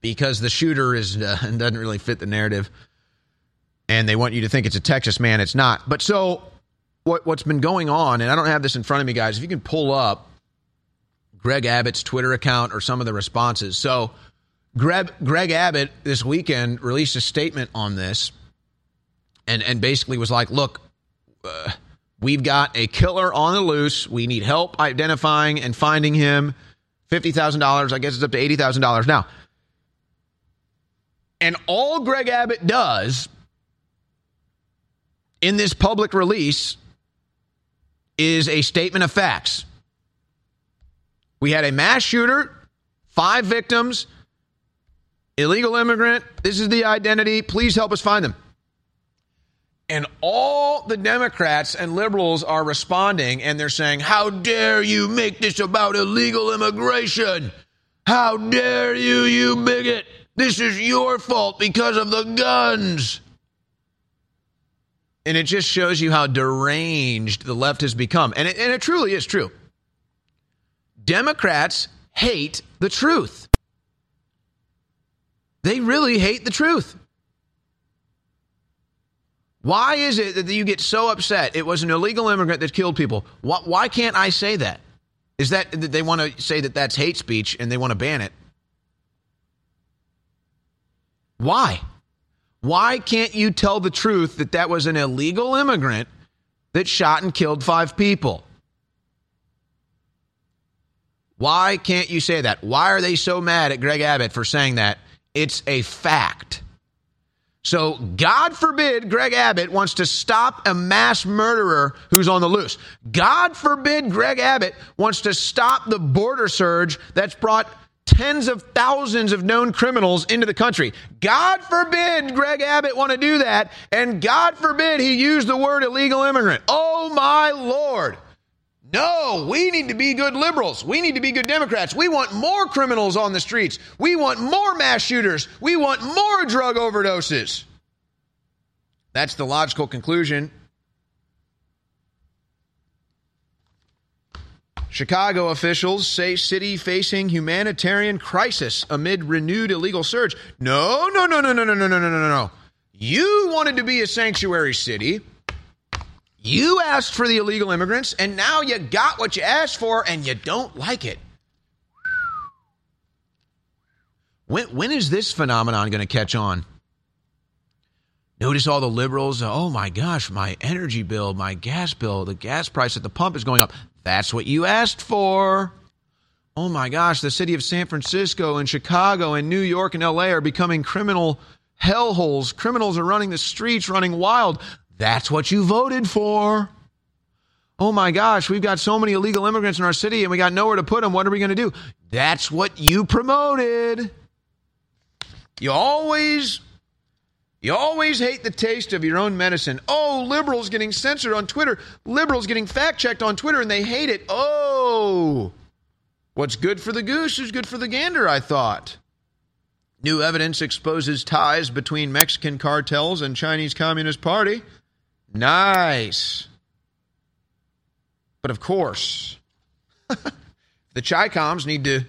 Because the shooter is uh, [LAUGHS] doesn't really fit the narrative, and they want you to think it's a Texas man. It's not. But so, what what's been going on, and I don't have this in front of me, guys. If you can pull up Greg Abbott's Twitter account or some of the responses. So. Greg, Greg Abbott this weekend released a statement on this and, and basically was like, look, uh, we've got a killer on the loose. We need help identifying and finding him. $50,000. I guess it's up to $80,000 now. And all Greg Abbott does in this public release is a statement of facts. We had a mass shooter, five victims illegal immigrant. This is the identity. Please help us find them. And all the Democrats and liberals are responding and they're saying, How dare you make this about illegal immigration? How dare you, you bigot? This is your fault because of the guns. And it just shows you how deranged the left has become. And it, and it truly is true. Democrats hate the truth. They really hate the truth. Why is it that you get so upset? It was an illegal immigrant that killed people. Why, why can't I say that? Is that they want to say that that's hate speech and they want to ban it? Why? Why can't you tell the truth that that was an illegal immigrant that shot and killed five people? Why can't you say that? Why are they so mad at Greg Abbott for saying that? It's a fact. So, God forbid Greg Abbott wants to stop a mass murderer who's on the loose. God forbid Greg Abbott wants to stop the border surge that's brought tens of thousands of known criminals into the country. God forbid Greg Abbott want to do that. And God forbid he use the word illegal immigrant. Oh, my Lord. No, we need to be good liberals. We need to be good Democrats. We want more criminals on the streets. We want more mass shooters. We want more drug overdoses. That's the logical conclusion. Chicago officials say city facing humanitarian crisis amid renewed illegal surge. No, no, no, no, no, no, no, no, no, no, no. You wanted to be a sanctuary city. You asked for the illegal immigrants, and now you got what you asked for, and you don't like it. When, when is this phenomenon going to catch on? Notice all the liberals, oh my gosh, my energy bill, my gas bill, the gas price at the pump is going up. That's what you asked for. Oh my gosh, the city of San Francisco and Chicago and New York and LA are becoming criminal hellholes. Criminals are running the streets, running wild. That's what you voted for. oh my gosh, we've got so many illegal immigrants in our city and we got nowhere to put them. What are we going to do? That's what you promoted. You always you always hate the taste of your own medicine. Oh, liberals getting censored on Twitter. Liberals getting fact checked on Twitter and they hate it. Oh. What's good for the goose is good for the gander, I thought. New evidence exposes ties between Mexican cartels and Chinese Communist Party. Nice. But of course, [LAUGHS] the Chi Coms need to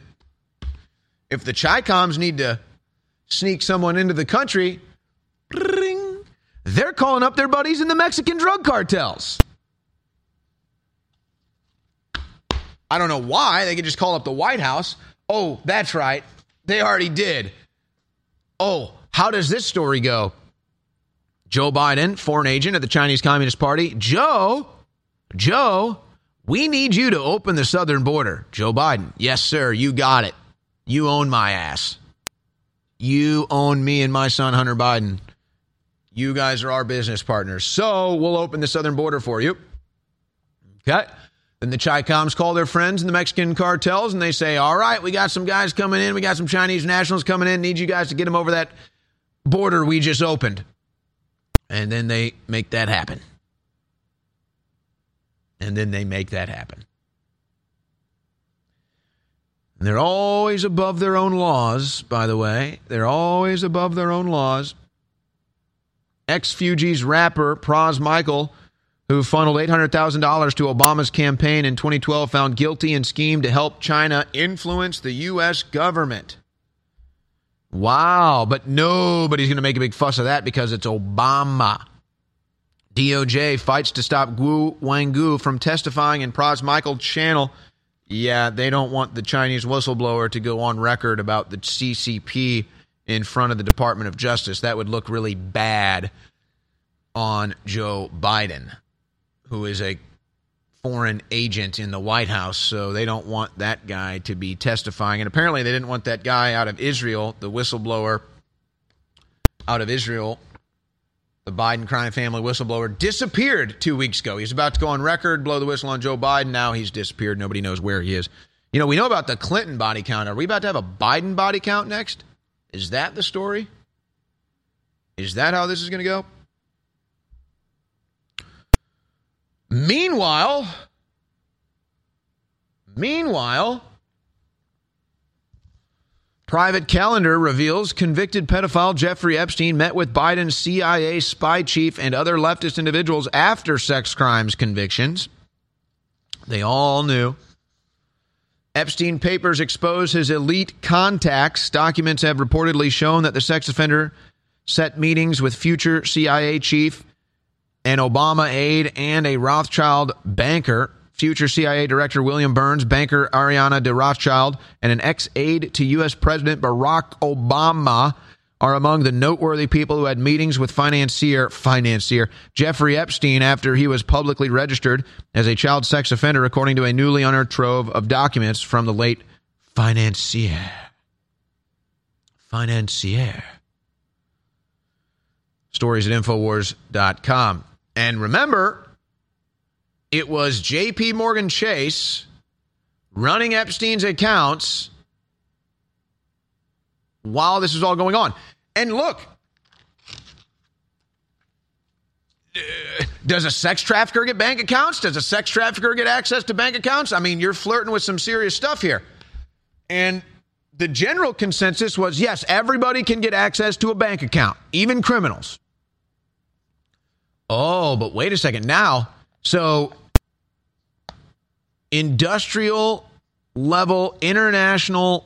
if the Chi Coms need to sneak someone into the country, they're calling up their buddies in the Mexican drug cartels. I don't know why. They could just call up the White House. Oh, that's right. They already did. Oh, how does this story go? Joe Biden, foreign agent of the Chinese Communist Party. Joe, Joe, we need you to open the southern border. Joe Biden, yes, sir, you got it. You own my ass. You own me and my son, Hunter Biden. You guys are our business partners. So we'll open the southern border for you. Okay. Then the Chicoms call their friends in the Mexican cartels and they say, All right, we got some guys coming in. We got some Chinese nationals coming in. Need you guys to get them over that border we just opened. And then they make that happen. And then they make that happen. And they're always above their own laws, by the way. They're always above their own laws. Ex Fugees rapper Pras Michael, who funneled $800,000 to Obama's campaign in 2012, found guilty in scheme to help China influence the U.S. government. Wow, but nobody's going to make a big fuss of that because it's Obama. DOJ fights to stop Guo Wengui from testifying in Pras Michael channel. Yeah, they don't want the Chinese whistleblower to go on record about the CCP in front of the Department of Justice. That would look really bad on Joe Biden, who is a foreign agent in the White House. So they don't want that guy to be testifying. And apparently, they didn't want that guy out of Israel, the whistleblower out of Israel, the Biden crime family whistleblower, disappeared two weeks ago. He's about to go on record, blow the whistle on Joe Biden. Now he's disappeared. Nobody knows where he is. You know, we know about the Clinton body count. Are we about to have a Biden body count next? Is that the story? Is that how this is going to go? Meanwhile, meanwhile, private calendar reveals convicted pedophile Jeffrey Epstein met with Biden's CIA spy chief and other leftist individuals after sex crimes convictions. They all knew. Epstein papers expose his elite contacts. Documents have reportedly shown that the sex offender set meetings with future CIA chief an Obama aide, and a Rothschild banker. Future CIA Director William Burns, banker Ariana de Rothschild, and an ex aide to U.S. President Barack Obama are among the noteworthy people who had meetings with financier financier Jeffrey Epstein after he was publicly registered as a child sex offender, according to a newly unearthed trove of documents from the late financier. Financier. Stories at Infowars.com. And remember, it was JP Morgan Chase running Epstein's accounts while this was all going on. And look, does a sex trafficker get bank accounts? Does a sex trafficker get access to bank accounts? I mean, you're flirting with some serious stuff here. And the general consensus was yes, everybody can get access to a bank account, even criminals. Oh, but wait a second. Now, so industrial level international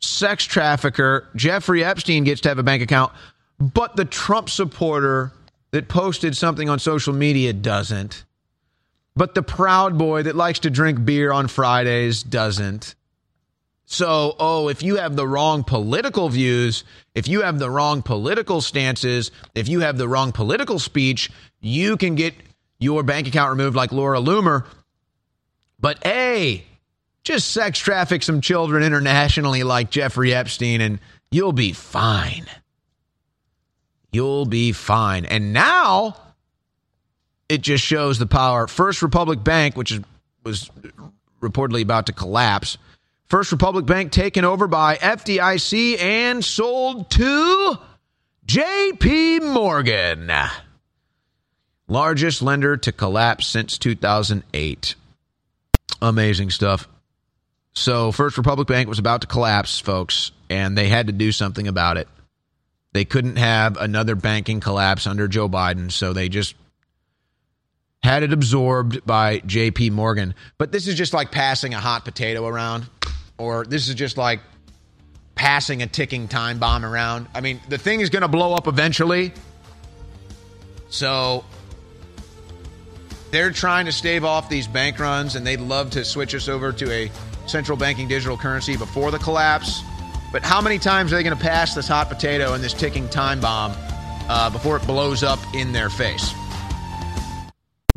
sex trafficker Jeffrey Epstein gets to have a bank account, but the Trump supporter that posted something on social media doesn't. But the proud boy that likes to drink beer on Fridays doesn't. So, oh, if you have the wrong political views, if you have the wrong political stances, if you have the wrong political speech, you can get your bank account removed like Laura Loomer. But hey, just sex traffic some children internationally like Jeffrey Epstein and you'll be fine. You'll be fine. And now, it just shows the power. First Republic Bank, which is, was reportedly about to collapse. First Republic Bank taken over by FDIC and sold to JP Morgan. Largest lender to collapse since 2008. Amazing stuff. So, First Republic Bank was about to collapse, folks, and they had to do something about it. They couldn't have another banking collapse under Joe Biden, so they just had it absorbed by JP Morgan. But this is just like passing a hot potato around, or this is just like passing a ticking time bomb around. I mean, the thing is going to blow up eventually. So they're trying to stave off these bank runs, and they'd love to switch us over to a central banking digital currency before the collapse. But how many times are they going to pass this hot potato and this ticking time bomb uh, before it blows up in their face?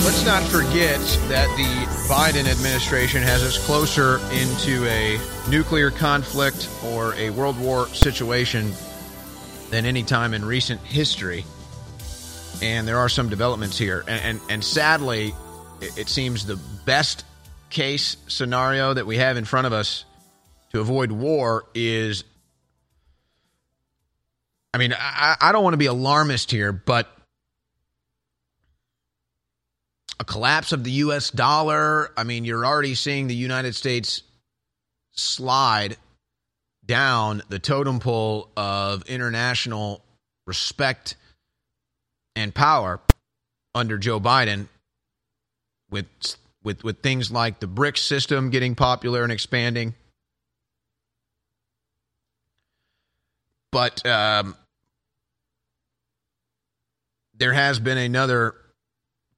Right, let's not forget that the Biden administration has us closer into a nuclear conflict or a world war situation than any time in recent history. And there are some developments here. And, and, and sadly, it, it seems the best case scenario that we have in front of us to avoid war is. I mean, I, I don't want to be alarmist here, but a collapse of the US dollar. I mean, you're already seeing the United States slide down the totem pole of international respect and power under Joe Biden with with with things like the BRICS system getting popular and expanding. But um, there has been another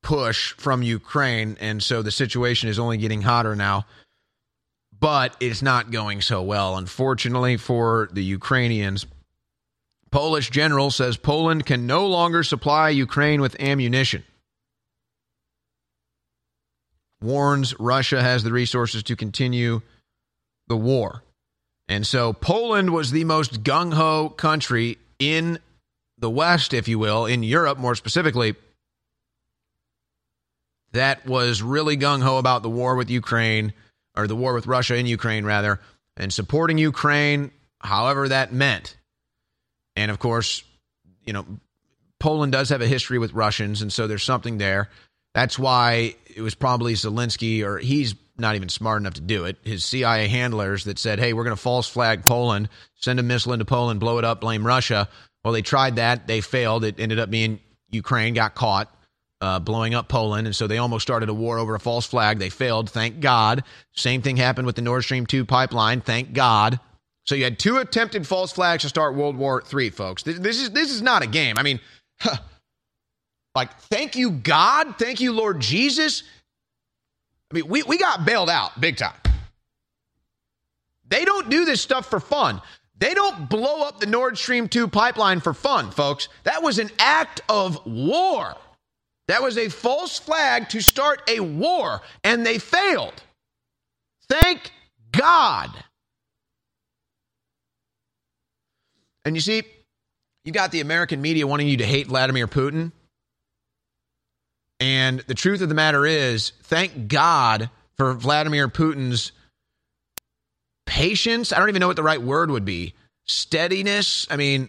push from Ukraine, and so the situation is only getting hotter now. But it's not going so well, unfortunately, for the Ukrainians. Polish general says Poland can no longer supply Ukraine with ammunition. Warns Russia has the resources to continue the war. And so Poland was the most gung ho country in the West, if you will, in Europe more specifically, that was really gung ho about the war with Ukraine, or the war with Russia in Ukraine, rather, and supporting Ukraine, however that meant. And of course, you know, Poland does have a history with Russians, and so there's something there. That's why it was probably Zelensky, or he's not even smart enough to do it. His CIA handlers that said, hey, we're going to false flag Poland, send a missile into Poland, blow it up, blame Russia. Well, they tried that. They failed. It ended up being Ukraine got caught uh, blowing up Poland. And so they almost started a war over a false flag. They failed. Thank God. Same thing happened with the Nord Stream 2 pipeline. Thank God. So you had two attempted false flags to start World War III, folks. This, this is this is not a game. I mean, huh, like thank you God, thank you Lord Jesus. I mean, we, we got bailed out big time. They don't do this stuff for fun. They don't blow up the Nord Stream 2 pipeline for fun, folks. That was an act of war. That was a false flag to start a war, and they failed. Thank God. And you see, you got the American media wanting you to hate Vladimir Putin. And the truth of the matter is, thank God for Vladimir Putin's patience. I don't even know what the right word would be. Steadiness. I mean,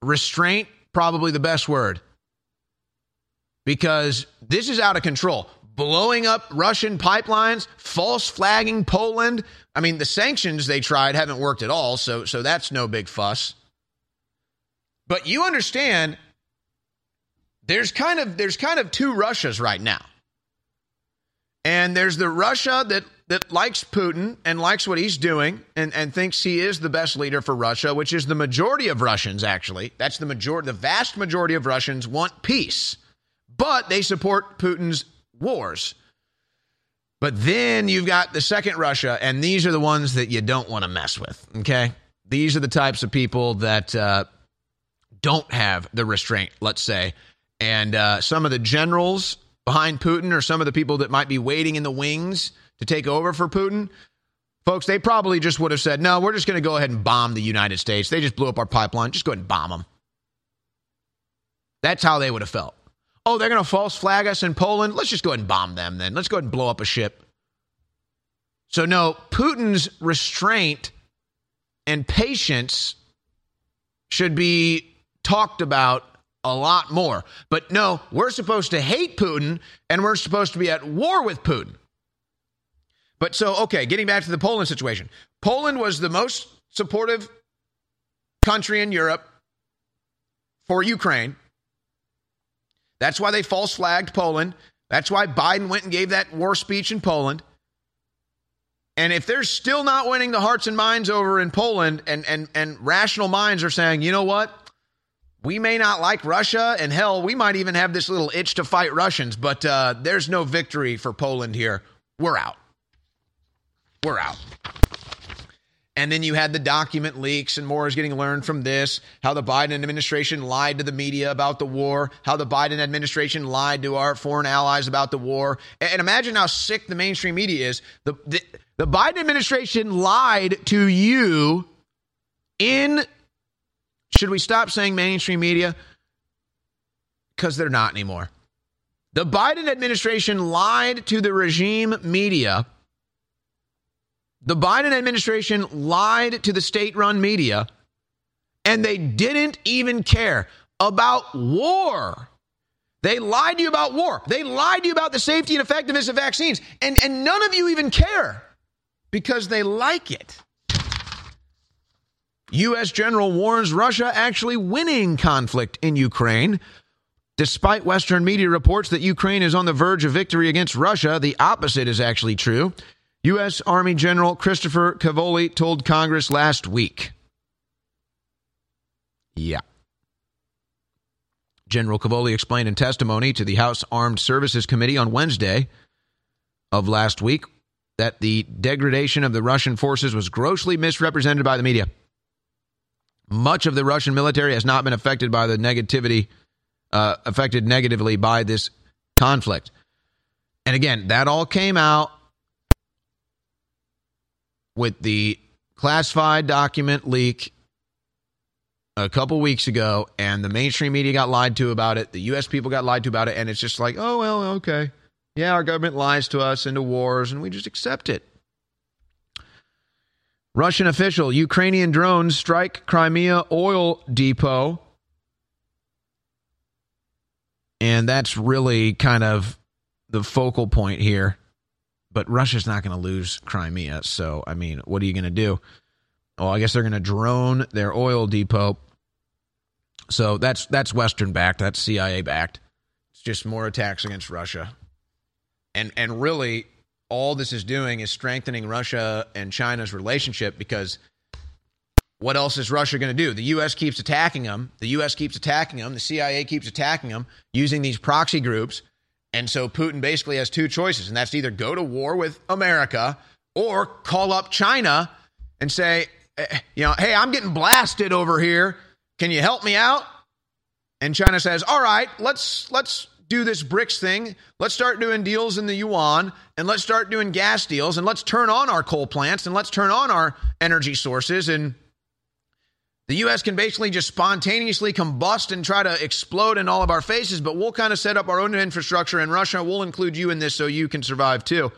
restraint, probably the best word. Because this is out of control. Blowing up Russian pipelines, false flagging Poland. I mean, the sanctions they tried haven't worked at all, so so that's no big fuss. But you understand there's kind of there's kind of two Russias right now. And there's the Russia that that likes Putin and likes what he's doing and, and thinks he is the best leader for Russia, which is the majority of Russians, actually. That's the majority, the vast majority of Russians want peace, but they support Putin's wars. But then you've got the second Russia, and these are the ones that you don't want to mess with, okay? These are the types of people that uh, don't have the restraint, let's say. And uh, some of the generals behind Putin or some of the people that might be waiting in the wings to take over for Putin, folks, they probably just would have said, no, we're just going to go ahead and bomb the United States. They just blew up our pipeline. Just go ahead and bomb them. That's how they would have felt. Oh, they're going to false flag us in Poland? Let's just go ahead and bomb them then. Let's go ahead and blow up a ship. So, no, Putin's restraint and patience should be talked about a lot more. But no, we're supposed to hate Putin and we're supposed to be at war with Putin. But so, okay, getting back to the Poland situation. Poland was the most supportive country in Europe for Ukraine. That's why they false flagged Poland. That's why Biden went and gave that war speech in Poland. And if they're still not winning the hearts and minds over in Poland, and, and, and rational minds are saying, you know what? We may not like Russia, and hell, we might even have this little itch to fight Russians, but uh, there's no victory for Poland here. We're out. We're out. And then you had the document leaks, and more is getting learned from this. How the Biden administration lied to the media about the war. How the Biden administration lied to our foreign allies about the war. And imagine how sick the mainstream media is. The, the, the Biden administration lied to you in. Should we stop saying mainstream media? Because they're not anymore. The Biden administration lied to the regime media the Biden administration lied to the state run media and they didn't even care about war. They lied to you about war. They lied to you about the safety and effectiveness of vaccines. And, and none of you even care because they like it. U.S. General warns Russia actually winning conflict in Ukraine. Despite Western media reports that Ukraine is on the verge of victory against Russia, the opposite is actually true. U.S. Army General Christopher Cavoli told Congress last week. Yeah. General Cavoli explained in testimony to the House Armed Services Committee on Wednesday of last week that the degradation of the Russian forces was grossly misrepresented by the media. Much of the Russian military has not been affected by the negativity, uh, affected negatively by this conflict. And again, that all came out with the classified document leak a couple weeks ago, and the mainstream media got lied to about it. The U.S. people got lied to about it, and it's just like, oh, well, okay. Yeah, our government lies to us into wars, and we just accept it. Russian official Ukrainian drones strike Crimea oil depot. And that's really kind of the focal point here. But Russia's not going to lose Crimea. So, I mean, what are you going to do? Oh, I guess they're going to drone their oil depot. So that's that's Western backed. That's CIA backed. It's just more attacks against Russia. And and really all this is doing is strengthening Russia and China's relationship because what else is Russia going to do? The U.S. keeps attacking them. The U.S. keeps attacking them. The CIA keeps attacking them using these proxy groups. And so Putin basically has two choices, and that's either go to war with America or call up China and say, eh, you know, hey, I'm getting blasted over here. Can you help me out? And China says, all right, let's let's do this BRICS thing. Let's start doing deals in the yuan and let's start doing gas deals and let's turn on our coal plants and let's turn on our energy sources. And the U.S. can basically just spontaneously combust and try to explode in all of our faces, but we'll kind of set up our own infrastructure and Russia will include you in this so you can survive too.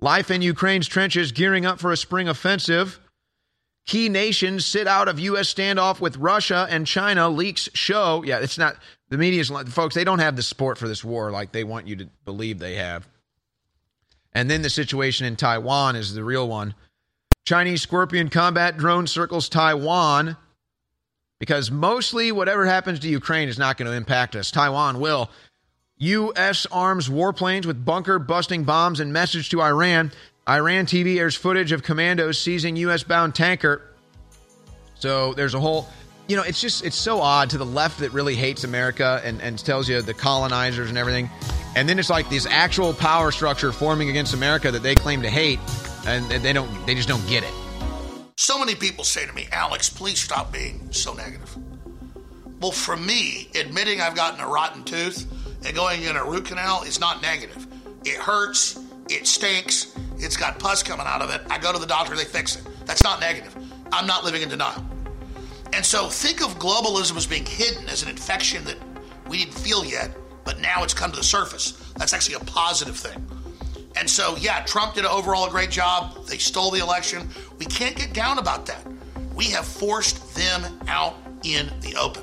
Life in Ukraine's trenches gearing up for a spring offensive. Key nations sit out of U.S. standoff with Russia and China. Leaks show. Yeah, it's not the media's folks. They don't have the support for this war like they want you to believe they have. And then the situation in Taiwan is the real one. Chinese Scorpion combat drone circles Taiwan because mostly whatever happens to Ukraine is not going to impact us. Taiwan will. U.S. arms warplanes with bunker busting bombs and message to Iran. Iran TV airs footage of commandos seizing U.S. bound tanker. So there's a whole, you know, it's just, it's so odd to the left that really hates America and, and tells you the colonizers and everything. And then it's like this actual power structure forming against America that they claim to hate, and they don't, they just don't get it.
So many people say to me, Alex, please stop being so negative. Well, for me, admitting I've gotten a rotten tooth and going in a root canal is not negative. It hurts, it stinks, it's got pus coming out of it. I go to the doctor, they fix it. That's not negative. I'm not living in denial. And so think of globalism as being hidden as an infection that we didn't feel yet, but now it's come to the surface. That's actually a positive thing. And so, yeah, Trump did overall a great job. They stole the election. We can't get down about that. We have forced them out in the open.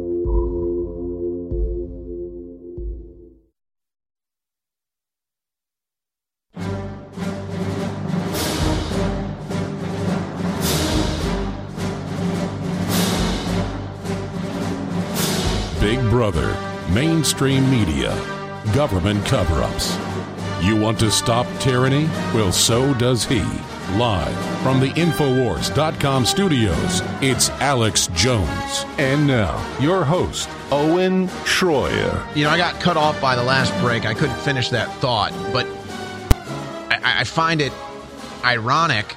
Big Brother, mainstream media, government cover ups. You want to stop tyranny? Well, so does he. Live from the Infowars.com studios, it's Alex Jones. And now, your host, Owen Shroyer.
You know, I got cut off by the last break. I couldn't finish that thought, but I, I find it ironic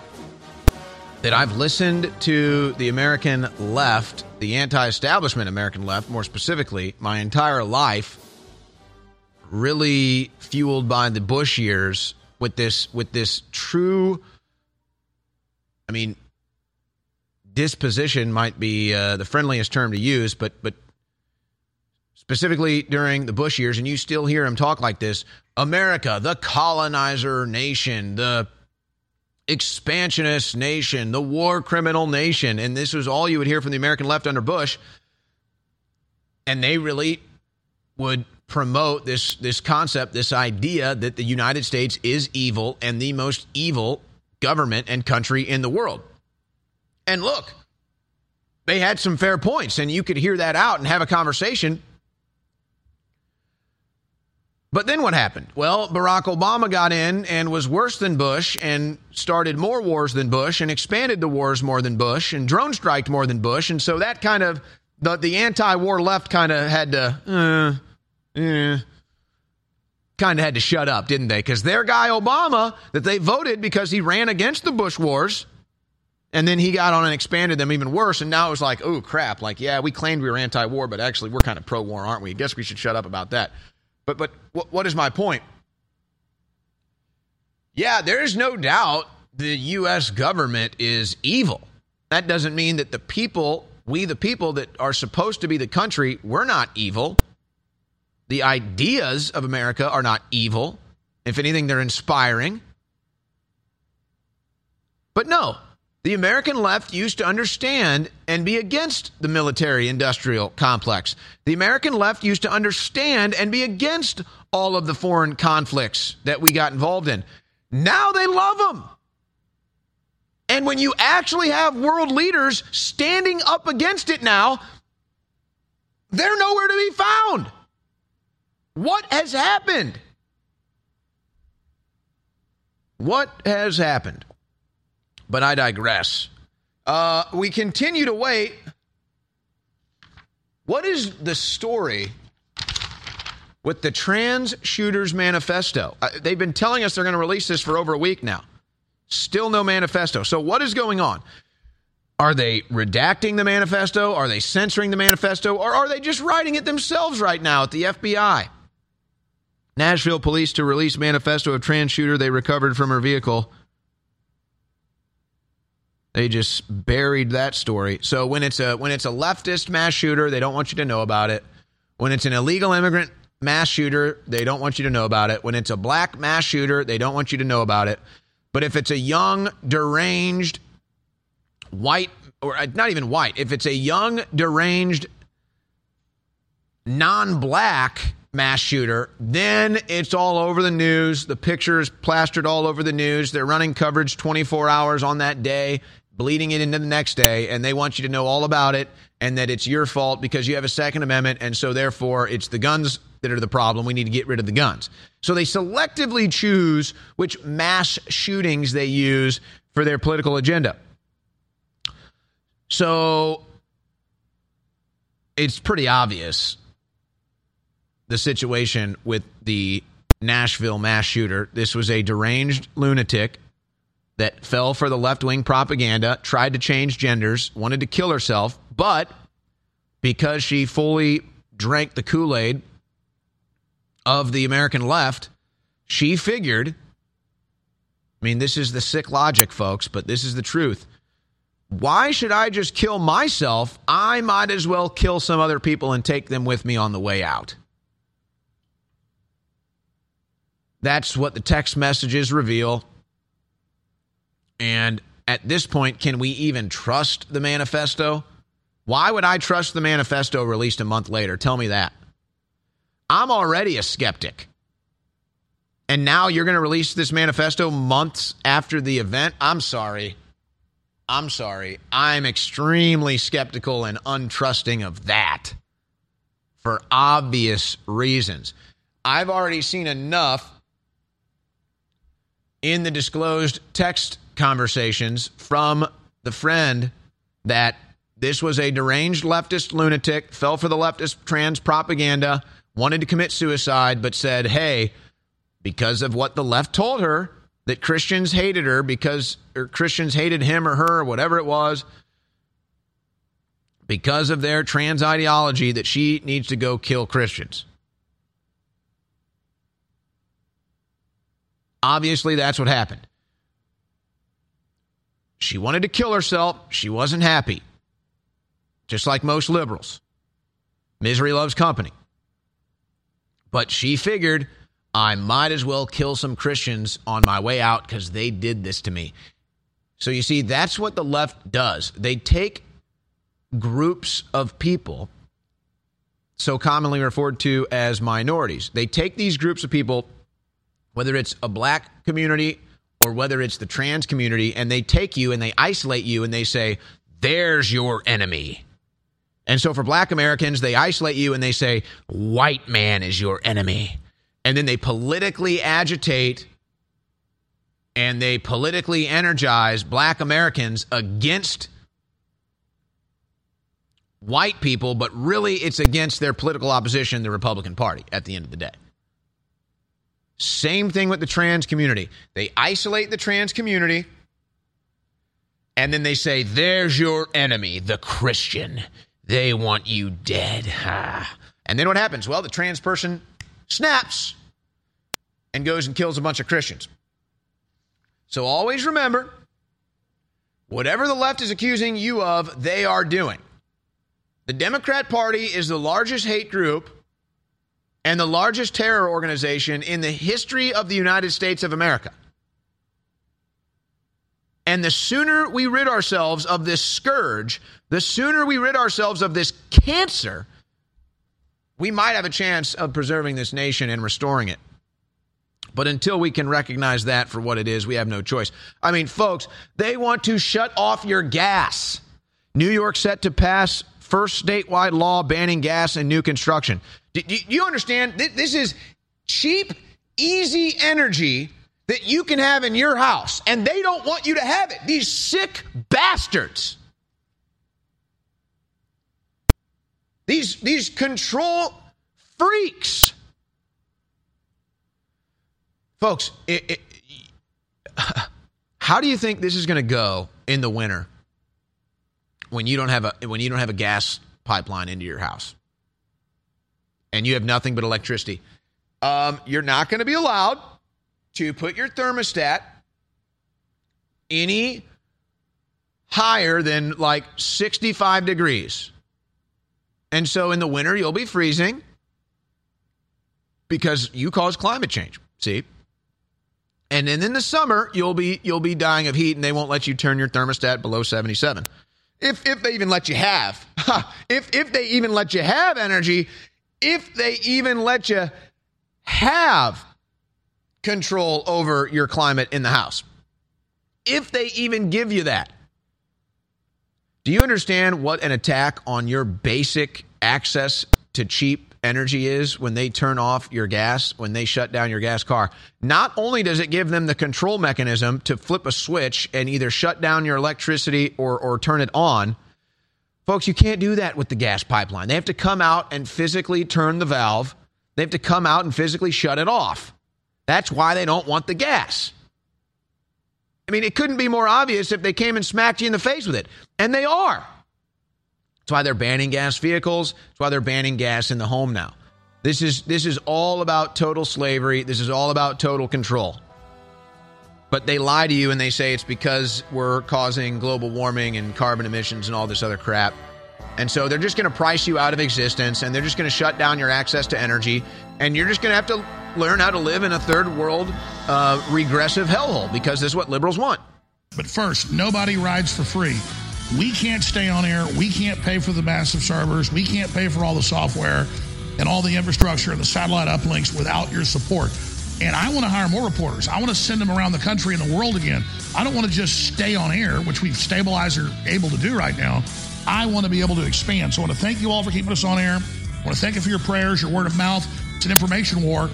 that I've listened to the American left, the anti establishment American left, more specifically, my entire life, really fueled by the Bush years with this with this true I mean disposition might be uh, the friendliest term to use, but but specifically during the Bush years, and you still hear him talk like this: America, the colonizer nation, the expansionist nation, the war criminal nation, and this was all you would hear from the American left under Bush, and they really would promote this this concept, this idea that the United States is evil and the most evil government and country in the world. And look, they had some fair points, and you could hear that out and have a conversation. But then what happened? Well, Barack Obama got in and was worse than Bush and started more wars than Bush and expanded the wars more than Bush and drone striked more than Bush. And so that kind of, the, the anti war left kind of had to, uh, eh, kind of had to shut up, didn't they? Because their guy Obama, that they voted because he ran against the Bush wars, And then he got on and expanded them even worse. And now it was like, oh, crap. Like, yeah, we claimed we were anti war, but actually we're kind of pro war, aren't we? I guess we should shut up about that. But, but what, what is my point? Yeah, there is no doubt the U.S. government is evil. That doesn't mean that the people, we the people that are supposed to be the country, we're not evil. The ideas of America are not evil. If anything, they're inspiring. But no, the American left used to understand and be against the military industrial complex. The American left used to understand and be against all of the foreign conflicts that we got involved in. Now they love them. And when you actually have world leaders standing up against it now, they're nowhere to be found. What has happened? What has happened? But I digress. Uh, we continue to wait. What is the story with the Trans Shooters Manifesto? Uh, they've been telling us they're going to release this for over a week now. Still no manifesto. So, what is going on? Are they redacting the manifesto? Are they censoring the manifesto? Or are they just writing it themselves right now at the FBI? Nashville police to release manifesto of trans shooter they recovered from her vehicle. They just buried that story. So when it's a when it's a leftist mass shooter, they don't want you to know about it. When it's an illegal immigrant mass shooter, they don't want you to know about it. When it's a black mass shooter, they don't want you to know about it. But if it's a young, deranged, white, or uh, not even white, if it's a young, deranged, non black mass shooter, then it's all over the news. The pictures plastered all over the news. They're running coverage 24 hours on that day, bleeding it into the next day, and they want you to know all about it and that it's your fault because you have a Second Amendment, and so therefore it's the guns that are the problem. We need to get rid of the guns. So they selectively choose which mass shootings they use for their political agenda. So it's pretty obvious the situation with the Nashville mass shooter. This was a deranged lunatic that fell for the left wing propaganda, tried to change genders, wanted to kill herself, but because she fully drank the Kool Aid of the American left, she figured I mean, this is the sick logic, folks, but this is the truth. Why should I just kill myself? I might as well kill some other people and take them with me on the way out. That's what the text messages reveal. And at this point, can we even trust the manifesto? Why would I trust the manifesto released a month later? Tell me that. I'm already a skeptic. And now you're going to release this manifesto months after the event? I'm sorry. I'm sorry. I'm extremely skeptical and untrusting of that for obvious reasons. I've already seen enough in the disclosed text conversations from the friend that this was a deranged leftist lunatic, fell for the leftist trans propaganda, wanted to commit suicide, but said, hey, because of what the left told her, that Christians hated her because or Christians hated him or her or whatever it was, because of their trans ideology, that she needs to go kill Christians. Obviously, that's what happened. She wanted to kill herself. She wasn't happy. Just like most liberals. Misery loves company. But she figured I might as well kill some Christians on my way out because they did this to me. So you see, that's what the left does. They take groups of people, so commonly referred to as minorities, they take these groups of people, whether it's a black community or whether it's the trans community, and they take you and they isolate you and they say, there's your enemy. And so for black Americans, they isolate you and they say, white man is your enemy. And then they politically agitate and they politically energize black Americans against white people, but really it's against their political opposition, the Republican Party, at the end of the day. Same thing with the trans community. They isolate the trans community And then they say, There's your enemy, the Christian. They want you dead. And then what happens? Well, the trans person snaps and goes and kills a bunch of Christians. So always remember whatever the left is accusing you of, they are doing. The Democrat Party is the largest hate group and the largest terror organization in the history of the United States of America. And the sooner we rid ourselves of this scourge, the sooner we rid ourselves of this cancer, we might have a chance of preserving this nation and restoring it. But until we can recognize that for what it is, we have no choice. I mean, folks, they want to shut off your gas. New York set to pass first statewide law banning gas in new construction. Do, do you understand? This is cheap, easy energy that you can have in your house, and they don't want you to have it. These sick bastards. These, these control freaks. Folks, it, it, [LAUGHS] how do you think this is going to go in the winter when you don't have a when you don't have a gas pipeline into your house and you have nothing but electricity? Um, you're not going to be allowed to put your thermostat any higher than like 65 degrees. And so in the winter, you'll be freezing because you cause climate change. See? And then in the summer, you'll be you'll be dying of heat and they won't let you turn your thermostat below 77. If if they even let you have. [LAUGHS] if if they even let you have energy, if they even let you have control over your climate in the house. If they even give you that. Do you understand what an attack on your basic access to cheap energy is when they turn off your gas, when they shut down your gas car? Not only does it give them the control mechanism to flip a switch and either shut down your electricity or, or turn it on, folks, you can't do that with the gas pipeline. They have to come out and physically turn the valve, they have to come out and physically shut it off. That's why they don't want the gas. I mean, it couldn't be more obvious if they came and smacked you in the face with it. And they are. That's why they're banning gas vehicles. That's why they're banning gas in the home now. This is this is all about total slavery. This is all about total control. But they lie to you and they say it's because we're causing global warming and carbon emissions and all this other crap. And so they're just going to price you out of existence and they're just going to shut down your access to energy and you're just going to have to learn how to live in a third world uh, regressive hellhole because this is what liberals want.
But first, nobody rides for free. We can't stay on air. We can't pay for the massive servers. We can't pay for all the software and all the infrastructure and the satellite uplinks without your support. And I want to hire more reporters. I want to send them around the country and the world again. I don't want to just stay on air, which we've stabilized or able to do right now. I want to be able to expand. So I want to thank you all for keeping us on air. I want to thank you for your prayers, your word of mouth. It's an information war.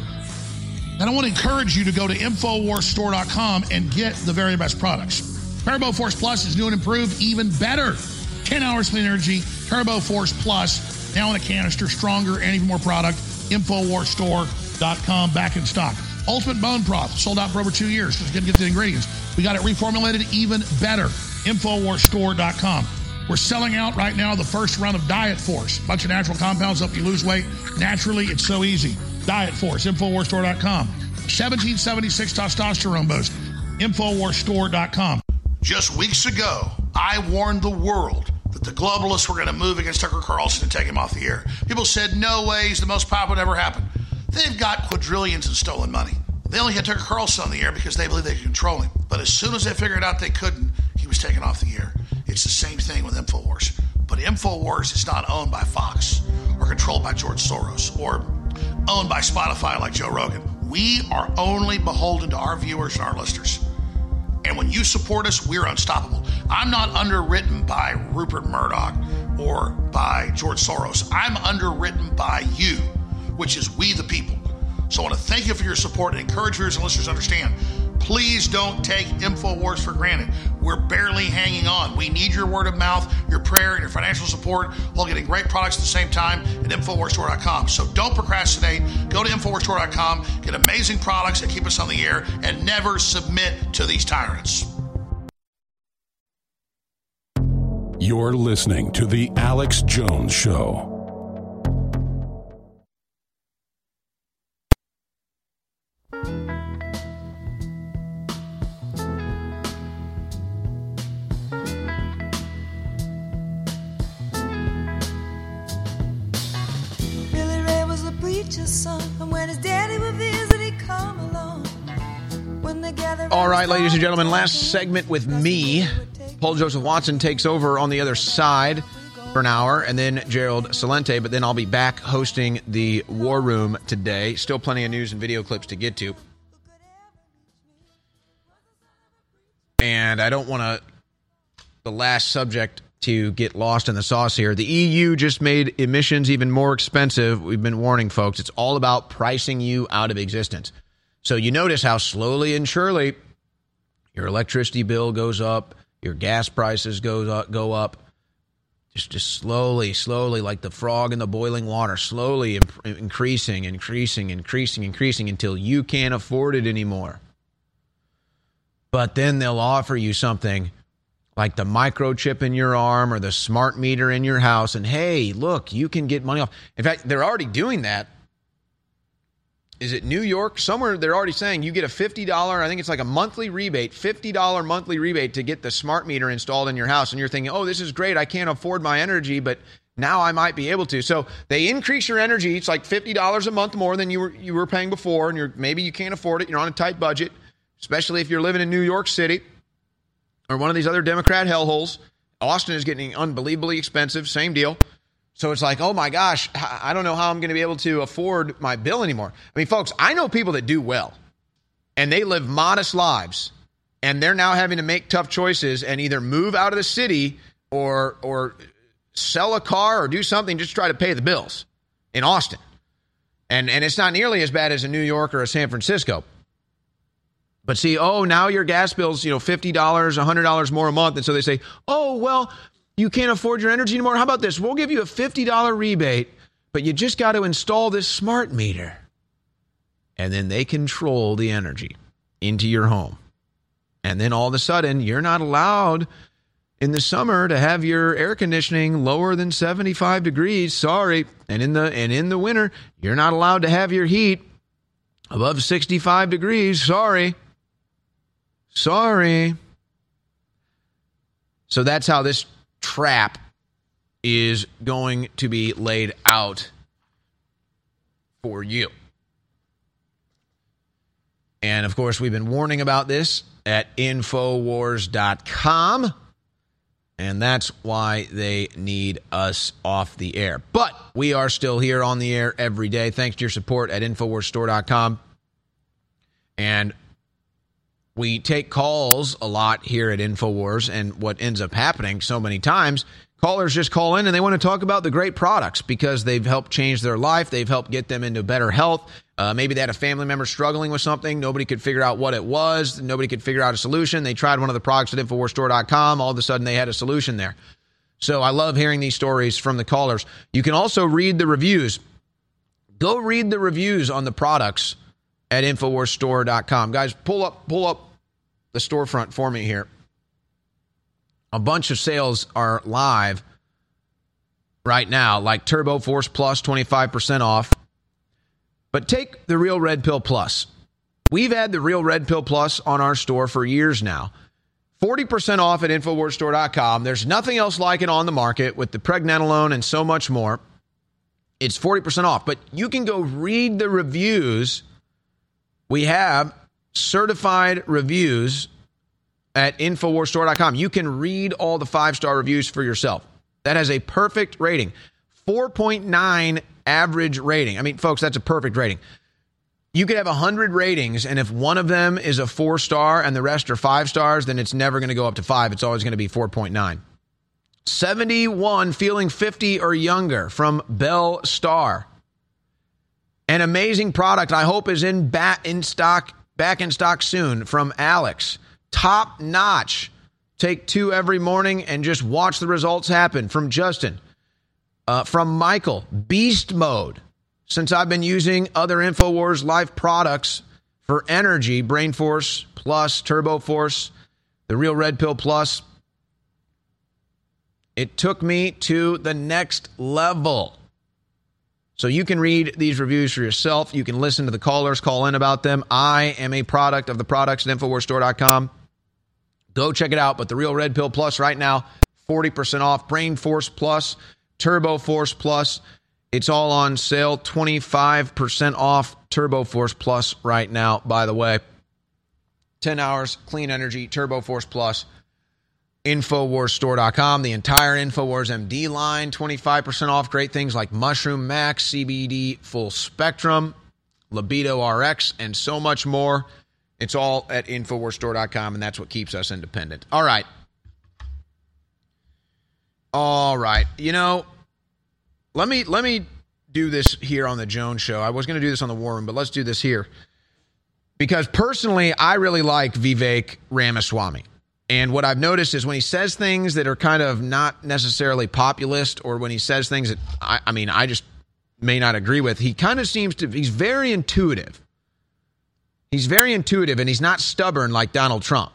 And I want to encourage you to go to InfoWarsStore.com and get the very best products. Turbo Force Plus is new and improved, even better. 10 hours clean energy, Turbo Force Plus, now in a canister, stronger and even more product. InfoWarsStore.com, back in stock. Ultimate Bone Broth, sold out for over two years. Just going to get the ingredients. We got it reformulated even better. InfoWarsStore.com. We're selling out right now the first run of Diet Force. Bunch of natural compounds help you lose weight. Naturally, it's so easy. Diet Force, InfoWarsStore.com. 1776 testosterone boost, InfoWarsStore.com.
Just weeks ago, I warned the world that the globalists were going to move against Tucker Carlson and take him off the air. People said, no way, he's the most popular ever happen. They've got quadrillions in stolen money. They only had Tucker Carlson on the air because they believed they could control him. But as soon as they figured out they couldn't, he was taken off the air. It's the same thing with InfoWars. But InfoWars is not owned by Fox or controlled by George Soros or owned by Spotify like Joe Rogan. We are only beholden to our viewers and our listeners. And when you support us, we're unstoppable. I'm not underwritten by Rupert Murdoch or by George Soros. I'm underwritten by you, which is we the people. So I want to thank you for your support and encourage viewers and listeners to understand Please don't take InfoWars for granted. We're barely hanging on. We need your word of mouth, your prayer, and your financial support while getting great products at the same time at InfoWarsStore.com. So don't procrastinate. Go to InfoWarsStore.com, get amazing products that keep us on the air, and never submit to these tyrants.
You're listening to The Alex Jones Show.
Right, ladies and gentlemen, last segment with me. Paul Joseph Watson takes over on the other side for an hour, and then Gerald Celente. But then I'll be back hosting the War Room today. Still plenty of news and video clips to get to. And I don't want to, the last subject to get lost in the sauce here. The EU just made emissions even more expensive. We've been warning folks. It's all about pricing you out of existence. So you notice how slowly and surely your electricity bill goes up, your gas prices goes up, go up. Just, just slowly, slowly, like the frog in the boiling water, slowly imp- increasing, increasing, increasing, increasing until you can't afford it anymore. But then they'll offer you something like the microchip in your arm or the smart meter in your house, and hey, look, you can get money off. In fact, they're already doing that is it New York? Somewhere they're already saying you get a $50, I think it's like a monthly rebate, $50 monthly rebate to get the smart meter installed in your house. And you're thinking, oh, this is great. I can't afford my energy, but now I might be able to. So they increase your energy. It's like $50 a month more than you were you were paying before. And you're maybe you can't afford it. You're on a tight budget, especially if you're living in New York City or one of these other Democrat hellholes. Austin is getting unbelievably expensive. Same deal. So it's like, oh my gosh, I don't know how I'm going to be able to afford my bill anymore. I mean, folks, I know people that do well and they live modest lives and they're now having to make tough choices and either move out of the city or or sell a car or do something just try to pay the bills in Austin. And and it's not nearly as bad as a New York or a San Francisco. But see, oh, now your gas bill's, you know, $50, $100 more a month. And so they say, oh, well, you can't afford your energy anymore. How about this? We'll give you a $50 rebate, but you just got to install this smart meter. And then they control the energy into your home. And then all of a sudden, you're not allowed in the summer to have your air conditioning lower than 75 degrees. Sorry. And in the and in the winter, you're not allowed to have your heat above 65 degrees. Sorry. Sorry. So that's how this trap is going to be laid out for you. And of course, we've been warning about this at Infowars.com. And that's why they need us off the air. But we are still here on the air every day. Thanks to your support at InfoWarsStore.com. And we take calls a lot here at InfoWars. And what ends up happening so many times, callers just call in and they want to talk about the great products because they've helped change their life. They've helped get them into better health. Uh, maybe they had a family member struggling with something. Nobody could figure out what it was. Nobody could figure out a solution. They tried one of the products at InfoWarsStore.com. All of a sudden, they had a solution there. So I love hearing these stories from the callers. You can also read the reviews. Go read the reviews on the products at InfoWarsStore.com. Guys, pull up, pull up the storefront for me here. A bunch of sales are live right now, like Turbo Force Plus, 25% off. But take the Real Red Pill Plus. We've had the Real Red Pill Plus on our store for years now. 40% off at InfoWarsStore.com. There's nothing else like it on the market with the pregnenolone and so much more. It's 40% off, but you can go read the reviews. We have certified reviews at InfoWarsStore.com. You can read all the five star reviews for yourself. That has a perfect rating 4.9 average rating. I mean, folks, that's a perfect rating. You could have 100 ratings, and if one of them is a four star and the rest are five stars, then it's never going to go up to five. It's always going to be 4.9. 71 feeling 50 or younger from Bell Star. An amazing product I hope is in bat in stock back in stock soon from Alex. Top notch. Take two every morning and just watch the results happen from Justin. Uh, from Michael, beast mode. Since I've been using other InfoWars Life products for energy, Brain Force Plus, Turbo Force, the Real Red Pill Plus, It took me to the next level. So you can read these reviews for yourself. You can listen to the callers call in about them. I am a product of the products at InfoWarsStore.com. Go check it out. But the Real Red Pill Plus right now, 40% off. Brain Force Plus, Turbo Force Plus. It's all on sale. 25% off Turbo Force Plus right now, by the way. 10 hours, clean energy, Turbo Force Plus. Infowarsstore.com. The entire Infowars MD line, 25% off. Great things like Mushroom Max, CBD Full Spectrum, Libido RX, and so much more. It's all at Infowarsstore.com, and that's what keeps us independent. All right. All right. You know, let me let me do this here on the Jones show. I was going to do this on the War Room, but let's do this here. Because personally, I really like Vivek Ramaswamy. And what I've noticed is when he says things that are kind of not necessarily populist, or when he says things that I, I mean, I just may not agree with, he kind of seems to, he's very intuitive. He's very intuitive and he's not stubborn like Donald Trump.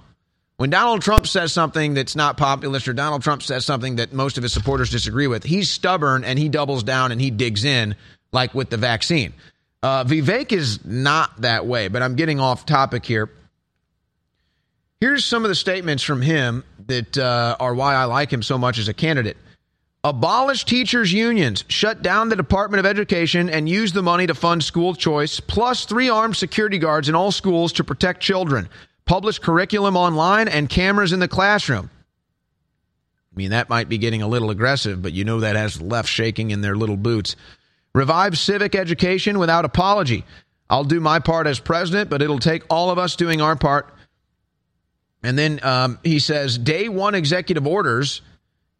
When Donald Trump says something that's not populist or Donald Trump says something that most of his supporters disagree with, he's stubborn and he doubles down and he digs in, like with the vaccine. Uh, Vivek is not that way, but I'm getting off topic here. Here's some of the statements from him that uh, are why I like him so much as a candidate. Abolish teachers' unions, shut down the Department of Education, and use the money to fund school choice, plus three armed security guards in all schools to protect children. Publish curriculum online and cameras in the classroom. I mean, that might be getting a little aggressive, but you know that has the left shaking in their little boots. Revive civic education without apology. I'll do my part as president, but it'll take all of us doing our part. And then um, he says day one executive orders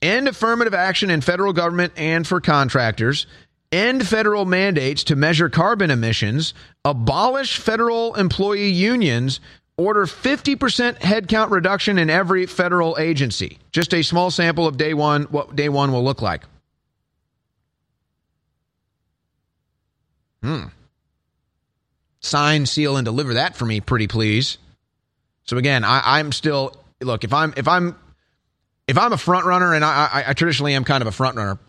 end affirmative action in federal government and for contractors, end federal mandates to measure carbon emissions, abolish federal employee unions, order 50% headcount reduction in every federal agency. Just a small sample of day one, what day one will look like. Hmm. Sign, seal, and deliver that for me, pretty please. So again, I, am still look if I'm if I'm if I'm a front runner, and I, I, I traditionally am kind of a front runner,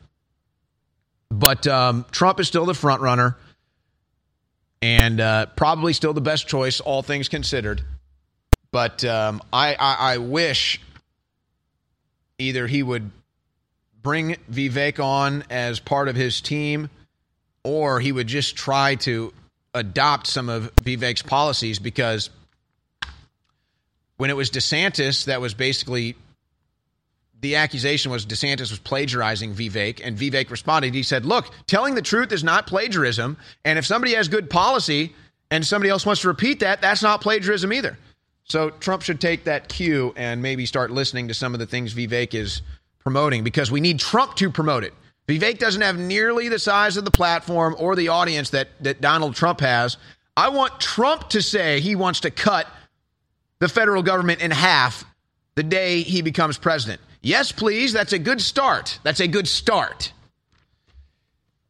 but um, Trump is still the front runner, and uh, probably still the best choice, all things considered. But um, I, I, I wish either he would bring Vivek on as part of his team, or he would just try to adopt some of Vivek's policies because when it was DeSantis that was basically the accusation was DeSantis was plagiarizing Vivek, and Vivek responded. He said, Look, telling the truth is not plagiarism. And if somebody has good policy and somebody else wants to repeat that, that's not plagiarism either. So Trump should take that cue and maybe start listening to some of the things Vivek is promoting because we need Trump to promote it. Vivek doesn't have nearly the size of the platform or the audience that, that Donald Trump has. I want Trump to say he wants to cut the federal government in half the day he becomes president. Yes, please. That's a good start. That's a good start.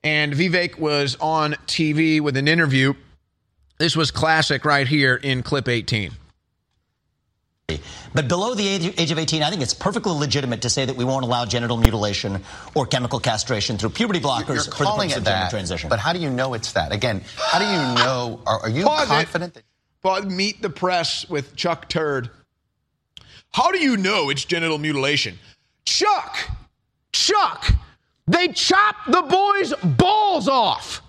And Vivek was on TV with an interview. This was classic right here in clip 18.
But below the age of 18, I think it's perfectly legitimate to say that we won't allow genital mutilation or chemical castration through puberty blockers
You're
for the purpose
it
of
that,
gender transition.
But how do you know it's that? Again, how do you know? Are, are you
Pause
confident
it. Meet the press with Chuck Turd. How do you know it's genital mutilation? Chuck, Chuck, they chopped the boy's balls off.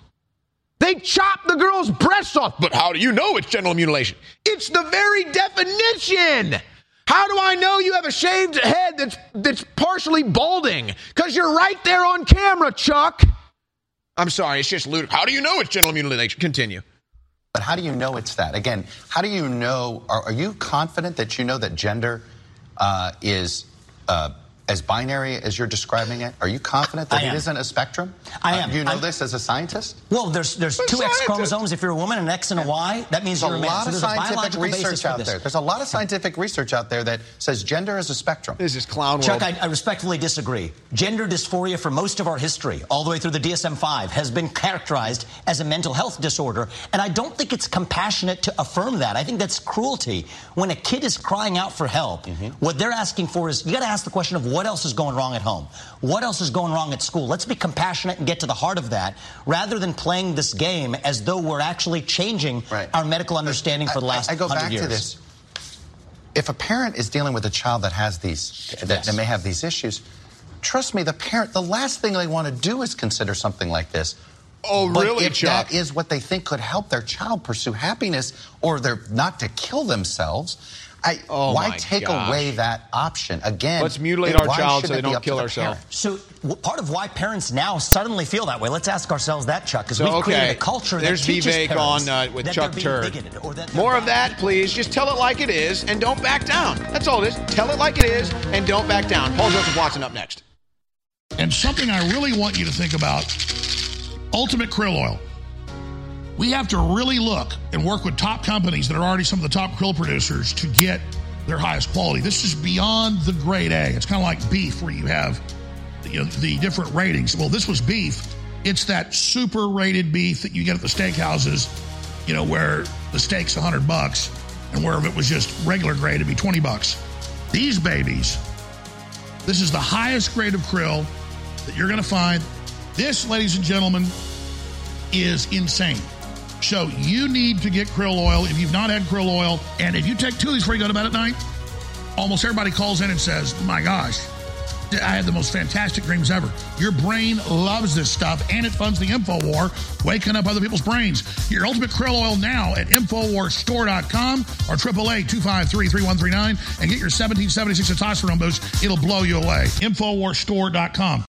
They chopped the girl's breasts off. But how do you know it's genital mutilation? It's the very definition. How do I know you have a shaved head that's that's partially balding? Because you're right there on camera, Chuck. I'm sorry, it's just ludicrous. How do you know it's genital mutilation? Continue.
But how do you know it's that? Again, how do you know? Are, are you confident that you know that gender uh, is uh, as binary as you're describing it? Are you confident that
I
it
am.
isn't a spectrum?
I
Uh,
am.
do you know
I'm-
this as a scientist?
well, there's there's two X chromosomes if you're a woman, an X and a Y. That means
There's
you're
a
a man.
lot
So
of
there's
scientific
biological
research out there. There's a lot of scientific research out there that says gender is a spectrum.
This is clown
Chuck, I, I respectfully disagree. Gender dysphoria for most of our history, all the way through the DSM-5, has been characterized as a mental health disorder, and I don't think it's compassionate to affirm that. I think that's cruelty. When a kid is crying out for help,
Mm-hmm.
what they're asking for is you got to ask the question of what else is going wrong at home? What else is going wrong at school? Let's be compassionate and get to the heart of that rather than playing this game as though we're actually changing our medical understanding for the last
I, I go
100
back
years.
to this. If a parent is dealing with a child that has these, that, that may have these issues, trust me, the parent, the last thing they want to do is consider something like this.
Oh,
but
really,
if
Chuck?
that is what they think could help their child pursue happiness or they're not to kill themselves, I,
Oh,
why take
gosh.
away that option? Again,
Let's mutilate
it-
our
why
child so they don't kill ourselves.
So w- part of why parents now suddenly feel that way, let's ask ourselves that, Chuck, because
So,
we've created a culture
there's
that teaches
Vivek
parents
on uh, with
that
Chuck
they're being
Turd.
or that
More of that, please. Just tell it like it is and don't back down. That's all it is. Tell it like it is and don't back down. Paul Joseph Watson up next.
And something I really want you to think about Ultimate Krill Oil. We have to really look and work with top companies that are already some of the top krill producers to get their highest quality. This is beyond the grade A. It's kind of like beef, where you have you know, the different ratings. Well, this was beef. It's that super rated beef that you get at the steakhouses, you know, where the steak's 100 bucks, and where if it was just regular grade, it'd be 20 bucks. These babies, this is the highest grade of krill that you're going to find. This, ladies and gentlemen, is insane. So you need to get krill oil if you've not had krill oil. And if you take two of these before you go to bed at night, almost everybody calls in and says, my gosh, I had the most fantastic dreams ever. Your brain loves this stuff and it funds the info war, waking up other people's brains. Your ultimate krill oil now at InfoWarsStore.com or 888-253-3139 and get your 1776 testosterone boost. It'll blow you away. InfoWarsStore.com.